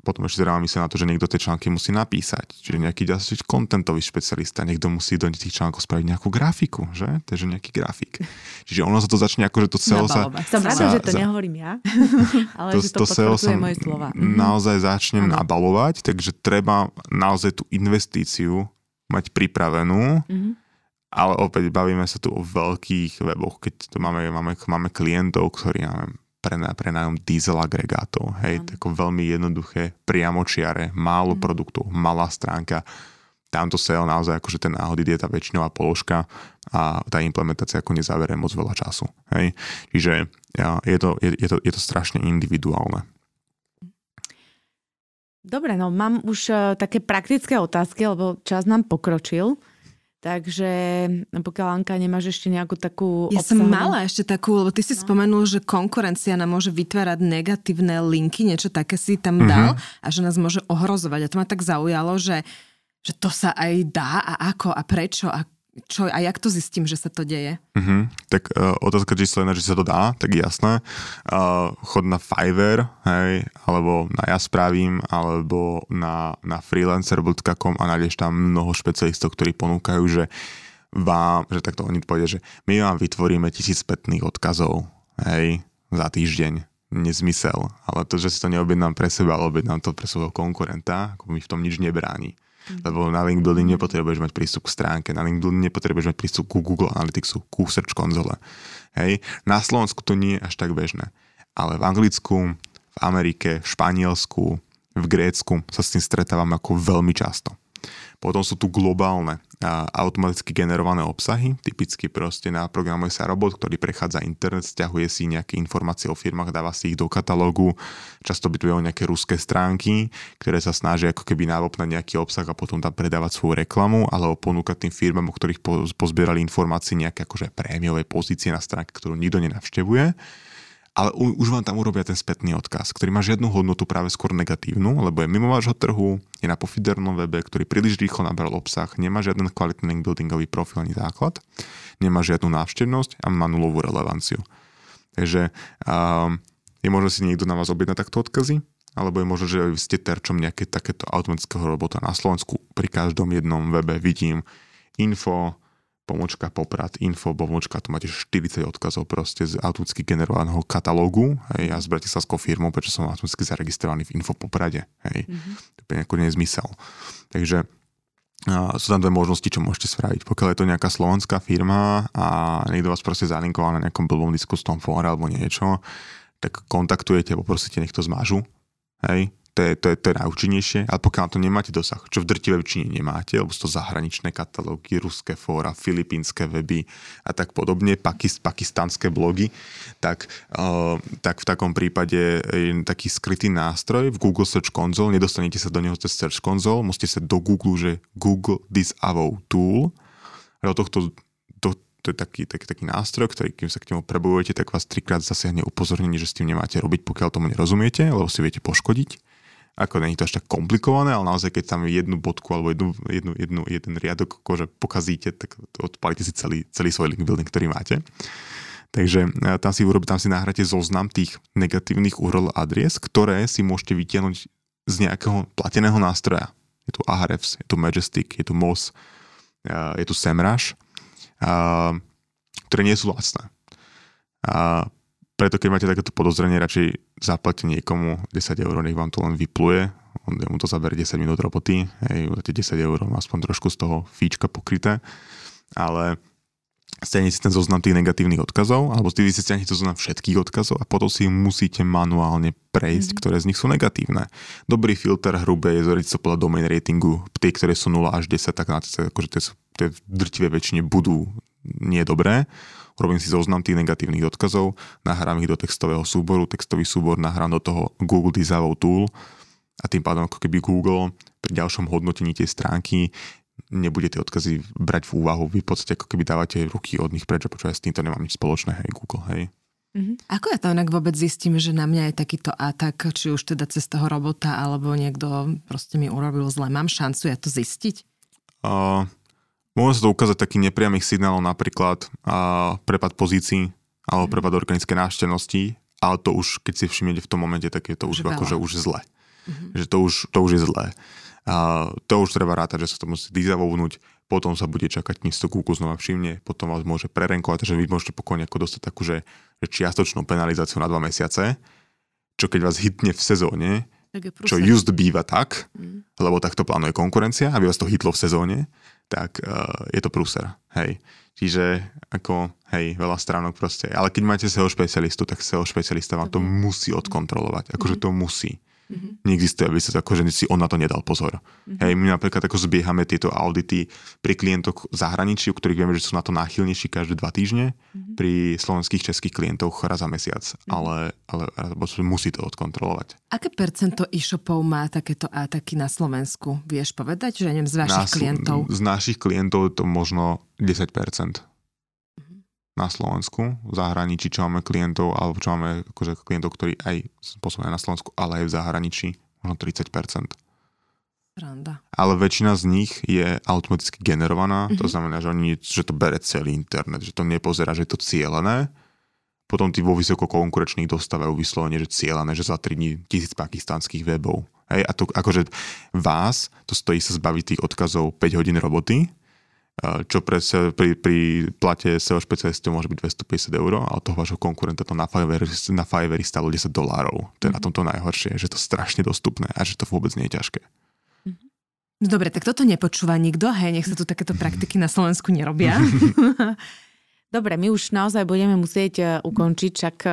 C: potom ešte treba myslieť na to, že niekto tie články musí napísať. Čiže nejaký ďalší kontentový špecialista, niekto musí do tých článkov spraviť nejakú grafiku, že? Takže nejaký grafik. Čiže ono sa to začne ako, že to SEO sa...
B: Som rada, že to za, nehovorím ja, <laughs> ale to, že to, to SEO sa moje slova.
C: Mhm. naozaj začne ano. nabalovať, takže treba naozaj tú investíciu mať pripravenú, mm-hmm. ale opäť bavíme sa tu o veľkých weboch, keď to máme, máme, máme klientov, ktorí máme prenájom diesel agregátov. Hej, mm. ako veľmi jednoduché, priamočiare, málo mm. produktov, malá stránka. Tamto SEO naozaj akože ten audit je tá väčšinová položka a tá implementácia ako nezavere moc veľa času. Hej. Čiže je, to, je, je, to, je to strašne individuálne.
B: Dobre, no mám už uh, také praktické otázky, lebo čas nám pokročil. Takže pokiaľ Anka nemáš ešte nejakú takú
D: Ja obsahovú... som mala ešte takú, lebo ty si no. spomenul, že konkurencia nám môže vytvárať negatívne linky, niečo také si tam mm-hmm. dal a že nás môže ohrozovať. A to ma tak zaujalo, že, že to sa aj dá a ako a prečo a čo, a jak to zistím, že sa to deje?
C: Uh-huh. Tak uh, otázka číslo jedna, že sa to dá, tak jasné. Uh, chod na Fiverr, hej, alebo na Ja spravím, alebo na, na freelancer.com a nájdeš tam mnoho špecialistov, ktorí ponúkajú, že vám, že takto oni povedia, že my vám vytvoríme tisíc spätných odkazov, hej, za týždeň nezmysel, ale to, že si to neobjednám pre seba, ale objednám to pre svojho konkurenta, ako mi v tom nič nebráni. Mm-hmm. Lebo na link building nepotrebuješ mať prístup k stránke, na link building nepotrebuješ mať prístup ku Google Analyticsu, ku Search konzole. Hej. Na Slovensku to nie je až tak bežné. Ale v Anglicku, v Amerike, v Španielsku, v Grécku sa s tým stretávame ako veľmi často. Potom sú tu globálne a automaticky generované obsahy, typicky proste naprogramuje sa robot, ktorý prechádza internet, stiahuje si nejaké informácie o firmách, dáva si ich do katalógu, často by tu nejaké ruské stránky, ktoré sa snažia ako keby návopnať nejaký obsah a potom tam predávať svoju reklamu, alebo ponúkať tým firmám, o ktorých pozbierali informácie nejaké akože prémiové pozície na stránke, ktorú nikto nenavštevuje ale už vám tam urobia ten spätný odkaz, ktorý má žiadnu hodnotu práve skôr negatívnu, lebo je mimo vášho trhu, je na pofidernom webe, ktorý príliš rýchlo nabral obsah, nemá žiaden kvalitný link buildingový profil ani základ, nemá žiadnu návštevnosť a má nulovú relevanciu. Takže um, je možno si niekto na vás objedná takto odkazy, alebo je možno, že vy ste terčom nejaké takéto automatického robota na Slovensku. Pri každom jednom webe vidím info, pomočka poprat, info, pomočka, tu máte 40 odkazov proste z automaticky generovaného katalógu, hej, ja s bratislavskou firmou, prečo som automaticky zaregistrovaný v info poprade, hej, mm-hmm. to je nejaký nezmysel. Takže a sú tam dve možnosti, čo môžete spraviť. Pokiaľ je to nejaká slovenská firma a niekto vás proste zalinkoval na nejakom blbom diskusnom fóre alebo niečo, tak kontaktujete, poprosíte, nech to zmažu, hej, to je, to je, to je najúčinnejšie, ale pokiaľ na to nemáte dosah, čo v drtivej väčšine nemáte, lebo sú to zahraničné katalógy, ruské fóra, filipínske weby a tak podobne, pakist, pakistanské blogy, tak, uh, tak v takom prípade je taký skrytý nástroj v Google Search Console, nedostanete sa do neho cez Search Console, musíte sa do Google, že Google Disavow Tool, do tohto to je taký, taký, taký nástroj, ktorý, kým sa k nemu prebujete, tak vás trikrát zasiahne upozornenie, že s tým nemáte robiť, pokiaľ tomu nerozumiete, lebo si viete poškodiť ako není to až tak komplikované, ale naozaj keď tam jednu bodku alebo jednu, jednu, jednu, jeden riadok akože pokazíte, tak odpalíte si celý, celý svoj link building, ktorý máte. Takže e, tam si, urobi, tam si nahráte zoznam tých negatívnych URL adries, ktoré si môžete vytiahnuť z nejakého plateného nástroja. Je tu Ahrefs, je tu Majestic, je tu Moz, e, je tu Semrush, ktoré nie sú lacné. Preto keď máte takéto podozrenie, radšej zaplate niekomu 10 eur, nech vám to len vypluje, on mu to zabere 10 minút roboty, hej, dáte 10 eur, aspoň trošku z toho fíčka pokryté, ale stiahnete si ten zoznam tých negatívnych odkazov, alebo vy si stiahnete zoznam všetkých odkazov a potom si musíte manuálne prejsť, mm-hmm. ktoré z nich sú negatívne. Dobrý filter hrubé je zoriť sa podľa domain ratingu, tie, ktoré sú 0 až 10, tak na akože tie, tie v drtivé väčšine budú nie dobré robím si zoznam tých negatívnych odkazov, nahrám ich do textového súboru, textový súbor nahrám do toho Google Disavow Tool a tým pádom ako keby Google pri ďalšom hodnotení tej stránky nebude tie odkazy brať v úvahu, vy v podstate ako keby dávate ruky od nich preč a počúvať s týmto nemám nič spoločné, hej Google, hej.
D: Mm-hmm. Ako ja to inak vôbec zistím, že na mňa je takýto atak, či už teda cez toho robota, alebo niekto proste mi urobil zle. Mám šancu ja to zistiť?
C: Uh, Môže sa to ukázať taký nepriamých signálov, napríklad a, prepad pozícií alebo mm. prepad organické návštevnosti, ale to už, keď si všimnete v tom momente, tak je to už, akože už zle. Mm-hmm. Že to už, to už je zlé. A, to už treba rátať, že sa to musí dizavovnúť, potom sa bude čakať, kým si to znova všimne, potom vás môže prerenkovať, takže vy môžete pokojne ako dostať takú, že, že čiastočnú penalizáciu na dva mesiace, čo keď vás hitne v sezóne, čo just býva tak, mm. lebo takto plánuje konkurencia, aby vás to hitlo v sezóne, tak uh, je to prúser, hej. Čiže ako, hej, veľa stránok proste. Ale keď máte SEO špecialistu, tak SEO špecialista vám to musí odkontrolovať. Akože mm-hmm. to musí. Mm-hmm. Neexistuje, aby sa to, akože si on na to nedal pozor. Mm-hmm. Hej, my napríklad ako zbiehame tieto audity pri klientoch zahraničí, u ktorých vieme, že sú na to náchylnejší každé dva týždne, mm-hmm. pri slovenských, českých klientoch raz za mesiac, mm-hmm. ale, ale musí to odkontrolovať.
D: Aké percento e-shopov má takéto ataky na Slovensku? Vieš povedať, že neviem, z vašich na, klientov?
C: Z našich klientov to možno 10% na Slovensku, v zahraničí, čo máme klientov, alebo čo máme akože klientov, ktorí aj pôsobia na Slovensku, ale aj v zahraničí, možno 30%.
D: Randa.
C: Ale väčšina z nich je automaticky generovaná, mm-hmm. to mhm. znamená, že, oni, že to bere celý internet, že to nepozerá, že je to cieľené. Potom tí vo vysokokonkurečných dostávajú vyslovene, že cieľené, že za 3 dní tisíc pakistánskych webov. Hej, a to akože vás, to stojí sa zbaviť tých odkazov 5 hodín roboty, čo pre, pri, pri plate SEO špecialistu môže byť 250 eur a od toho vášho konkurenta to na Fiverr, na Fiverr stalo 10 dolárov. To je mm-hmm. na mhm. tomto najhoršie, že to strašne dostupné a že to vôbec nie je ťažké.
D: Mhm. No dobre, tak toto nepočúva nikto, hej, nech sa tu takéto praktiky na Slovensku nerobia. <laughs> <laughs> <laughs>
B: dobre, my už naozaj budeme musieť e, ukončiť, čak e,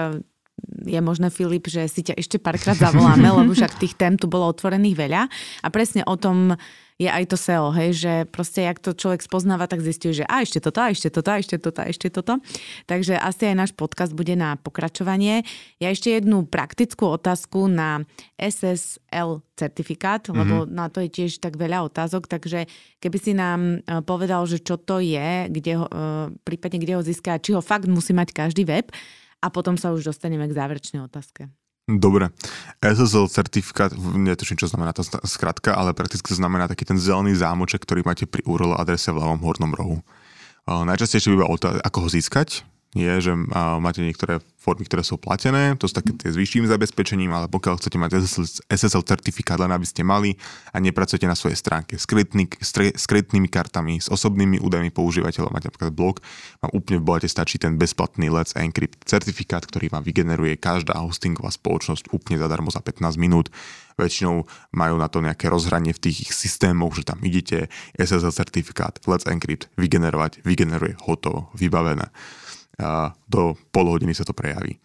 B: je možné, Filip, že si ťa ešte párkrát zavoláme, lebo však tých tém tu bolo otvorených veľa. A presne o tom je aj to SEO, hej, že proste jak to človek spoznáva, tak zistí, že a ešte toto, a ešte toto, a ešte toto, a ešte toto. Takže asi aj náš podcast bude na pokračovanie. Ja ešte jednu praktickú otázku na SSL certifikát, mm-hmm. lebo na to je tiež tak veľa otázok, takže keby si nám e, povedal, že čo to je, kde ho, e, prípadne kde ho získa, či ho fakt musí mať každý web a potom sa už dostaneme k záverečnej otázke.
C: Dobre. SSL certifikát, netuším, čo znamená tá skratka, ale prakticky znamená taký ten zelený zámoček, ktorý máte pri URL adrese v ľavom hornom rohu. Najčastejšie býva ako ho získať, je, že máte niektoré formy, ktoré sú platené, to sú také tie s vyšším zabezpečením, ale pokiaľ chcete mať SSL, certifikát, len aby ste mali a nepracujete na svojej stránke s, kreditnými kartami, s osobnými údajmi používateľov, máte napríklad blog, vám úplne v bolete stačí ten bezplatný Let's Encrypt certifikát, ktorý vám vygeneruje každá hostingová spoločnosť úplne zadarmo za 15 minút. Väčšinou majú na to nejaké rozhranie v tých ich systémoch, že tam idete, SSL certifikát, Let's Encrypt, vygenerovať, vygeneruje, hotovo, vybavené a do pol hodiny sa to prejaví.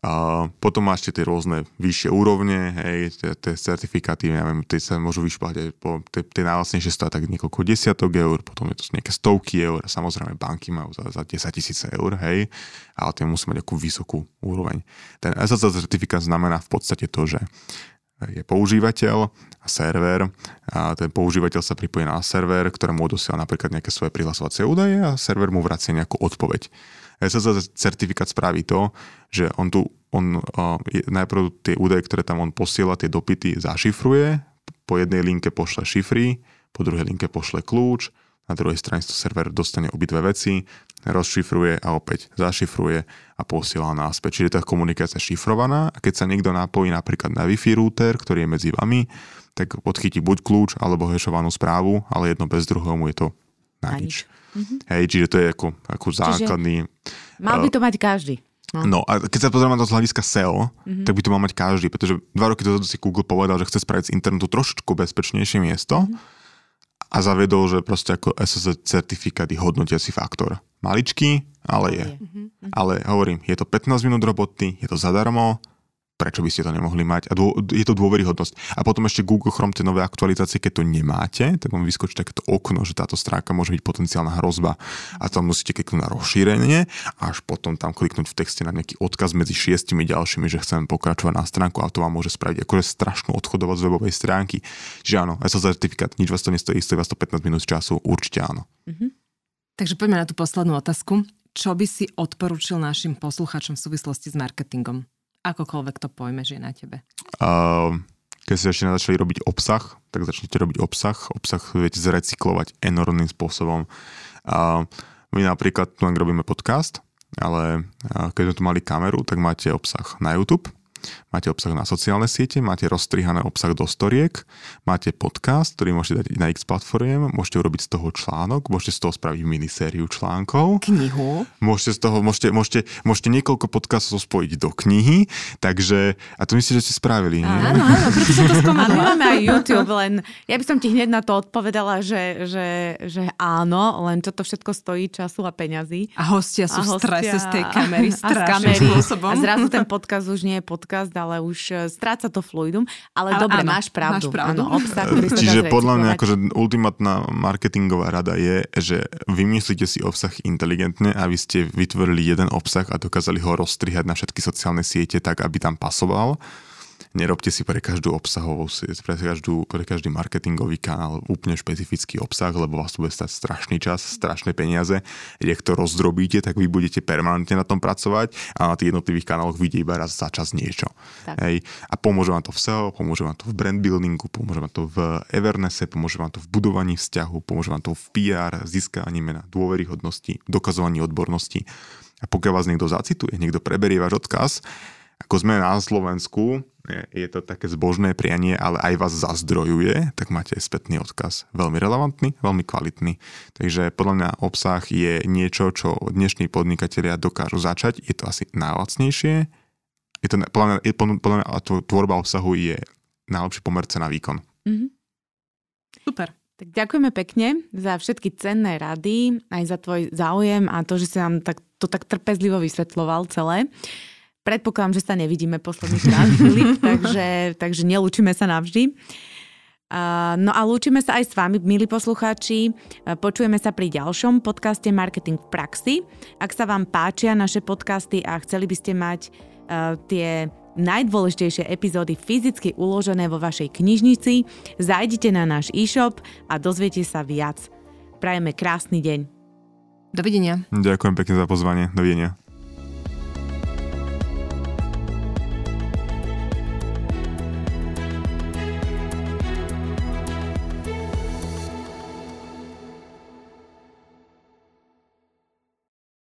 C: A potom máte tie rôzne vyššie úrovne, hej, tie certifikáty, neviem, tie sa môžu vyšplať po tie, tie najlacnejšie stáť tak niekoľko desiatok eur, potom je to nejaké stovky eur, samozrejme banky majú za, za 10 tisíce eur, hej, ale tie musí mať akú vysokú úroveň. Ten SSL certifikát znamená v podstate to, že je používateľ a server a ten používateľ sa pripojí na server, ktorému odosiela napríklad nejaké svoje prihlasovacie údaje a server mu vracia nejakú odpoveď. SSL certifikát spraví to, že on tu on, uh, najprv tie údaje, ktoré tam on posiela, tie dopity zašifruje, po jednej linke pošle šifry, po druhej linke pošle kľúč, na druhej strane to server dostane obidve veci, rozšifruje a opäť zašifruje a posiela náspäť. Čiže tá komunikácia šifrovaná a keď sa niekto napojí napríklad na Wi-Fi router, ktorý je medzi vami, tak podchytí buď kľúč alebo hešovanú správu, ale jedno bez druhého mu je to na, nič. nič. Mm-hmm. Hej, čiže to je ako, ako základný...
B: Čiže mal by to mať každý.
C: No. no a keď sa pozrieme na to z hľadiska SEO, mm-hmm. tak by to mal mať každý, pretože dva roky dozadu si Google povedal, že chce spraviť z internetu trošičku bezpečnejšie miesto mm-hmm. A zaviedol, že proste ako SSL certifikát je hodnotiaci faktor. Maličký, ale je. Ale hovorím, je to 15 minút roboty, je to zadarmo, prečo by ste to nemohli mať. A dô, je to dôveryhodnosť. A potom ešte Google Chrome, tie nové aktualizácie, keď to nemáte, tak vám vyskočí takéto okno, že táto stránka môže byť potenciálna hrozba. A tam musíte kliknúť na rozšírenie a až potom tam kliknúť v texte na nejaký odkaz medzi šiestimi ďalšími, že chcem pokračovať na stránku a to vám môže spraviť akože strašnú odchodovať z webovej stránky. Čiže áno, SSL certifikát, nič vás to nestojí, stojí vás to 15 minút času, určite áno. Mm-hmm.
D: Takže poďme na tú poslednú otázku. Čo by si odporučil našim poslucháčom v súvislosti s marketingom? Akokoľvek to pojme, že je na tebe.
C: Uh, keď ste ešte začali robiť obsah, tak začnete robiť obsah. Obsah viete zrecyklovať enormným spôsobom. Uh, my napríklad tu robíme podcast, ale keď sme tu mali kameru, tak máte obsah na YouTube, Máte obsah na sociálne siete, máte rozstrihané obsah do storiek, máte podcast, ktorý môžete dať na X platformiem, môžete urobiť z toho článok, môžete z toho spraviť minisériu článkov.
D: Knihu.
C: Môžete z toho, môžete, môžete, môžete niekoľko podcastov spojiť do knihy, takže, a to myslím, že ste spravili.
B: Áno, áno, preto som to <laughs> spomenula. My máme aj YouTube, len ja by som ti hneď na to odpovedala, že, že, že áno, len toto všetko stojí času a peňazí.
D: A hostia sú a hostia, v strese z tej kamery, <laughs> a z kamery,
B: spôsobom. A zrazu ten podcast už nie je podcast, ale už e, stráca to fluidum. Ale, ale dobre, áno, máš pravdu. Máš pravdu. Áno, obsah, ktorý
C: Čiže podľa mňa akože ultimátna marketingová rada je, že vymyslíte si obsah inteligentne, aby ste vytvorili jeden obsah a dokázali ho rozstrihať na všetky sociálne siete tak, aby tam pasoval nerobte si pre každú obsahovú, pre, každú, pre každý marketingový kanál úplne špecifický obsah, lebo vás to bude stať strašný čas, strašné peniaze. Keď to rozdrobíte, tak vy budete permanentne na tom pracovať a na tých jednotlivých kanáloch vidie iba raz za čas niečo. Hej. A pomôže vám to v SEO, pomôže vám to v brand buildingu, pomôže vám to v Evernesse, pomôže vám to v budovaní vzťahu, pomôže vám to v PR, získaní mena, dôveryhodnosti, dokazovaní odbornosti. A pokiaľ vás niekto zacituje, niekto preberie váš odkaz, ako sme na Slovensku, je to také zbožné prianie, ale aj vás zazdrojuje, tak máte spätný odkaz. Veľmi relevantný, veľmi kvalitný. Takže podľa mňa obsah je niečo, čo dnešní podnikatelia dokážu začať. Je to asi najlacnejšie. Je to, podľa mňa, podľa mňa tvorba obsahu je najlepší pomerce na výkon. Mm-hmm.
B: Super. Tak ďakujeme pekne za všetky cenné rady, aj za tvoj záujem a to, že si nám tak, to tak trpezlivo vysvetloval celé. Predpokladám, že sa nevidíme posledný krát, <laughs> Filip, takže, takže nelúčime sa navždy. No a lúčime sa aj s vami, milí poslucháči. Počujeme sa pri ďalšom podcaste Marketing v praxi. Ak sa vám páčia naše podcasty a chceli by ste mať tie najdôležitejšie epizódy fyzicky uložené vo vašej knižnici, zajdite na náš e-shop a dozviete sa viac. Prajeme krásny deň.
D: Dovidenia.
C: Ďakujem pekne za pozvanie. Dovidenia.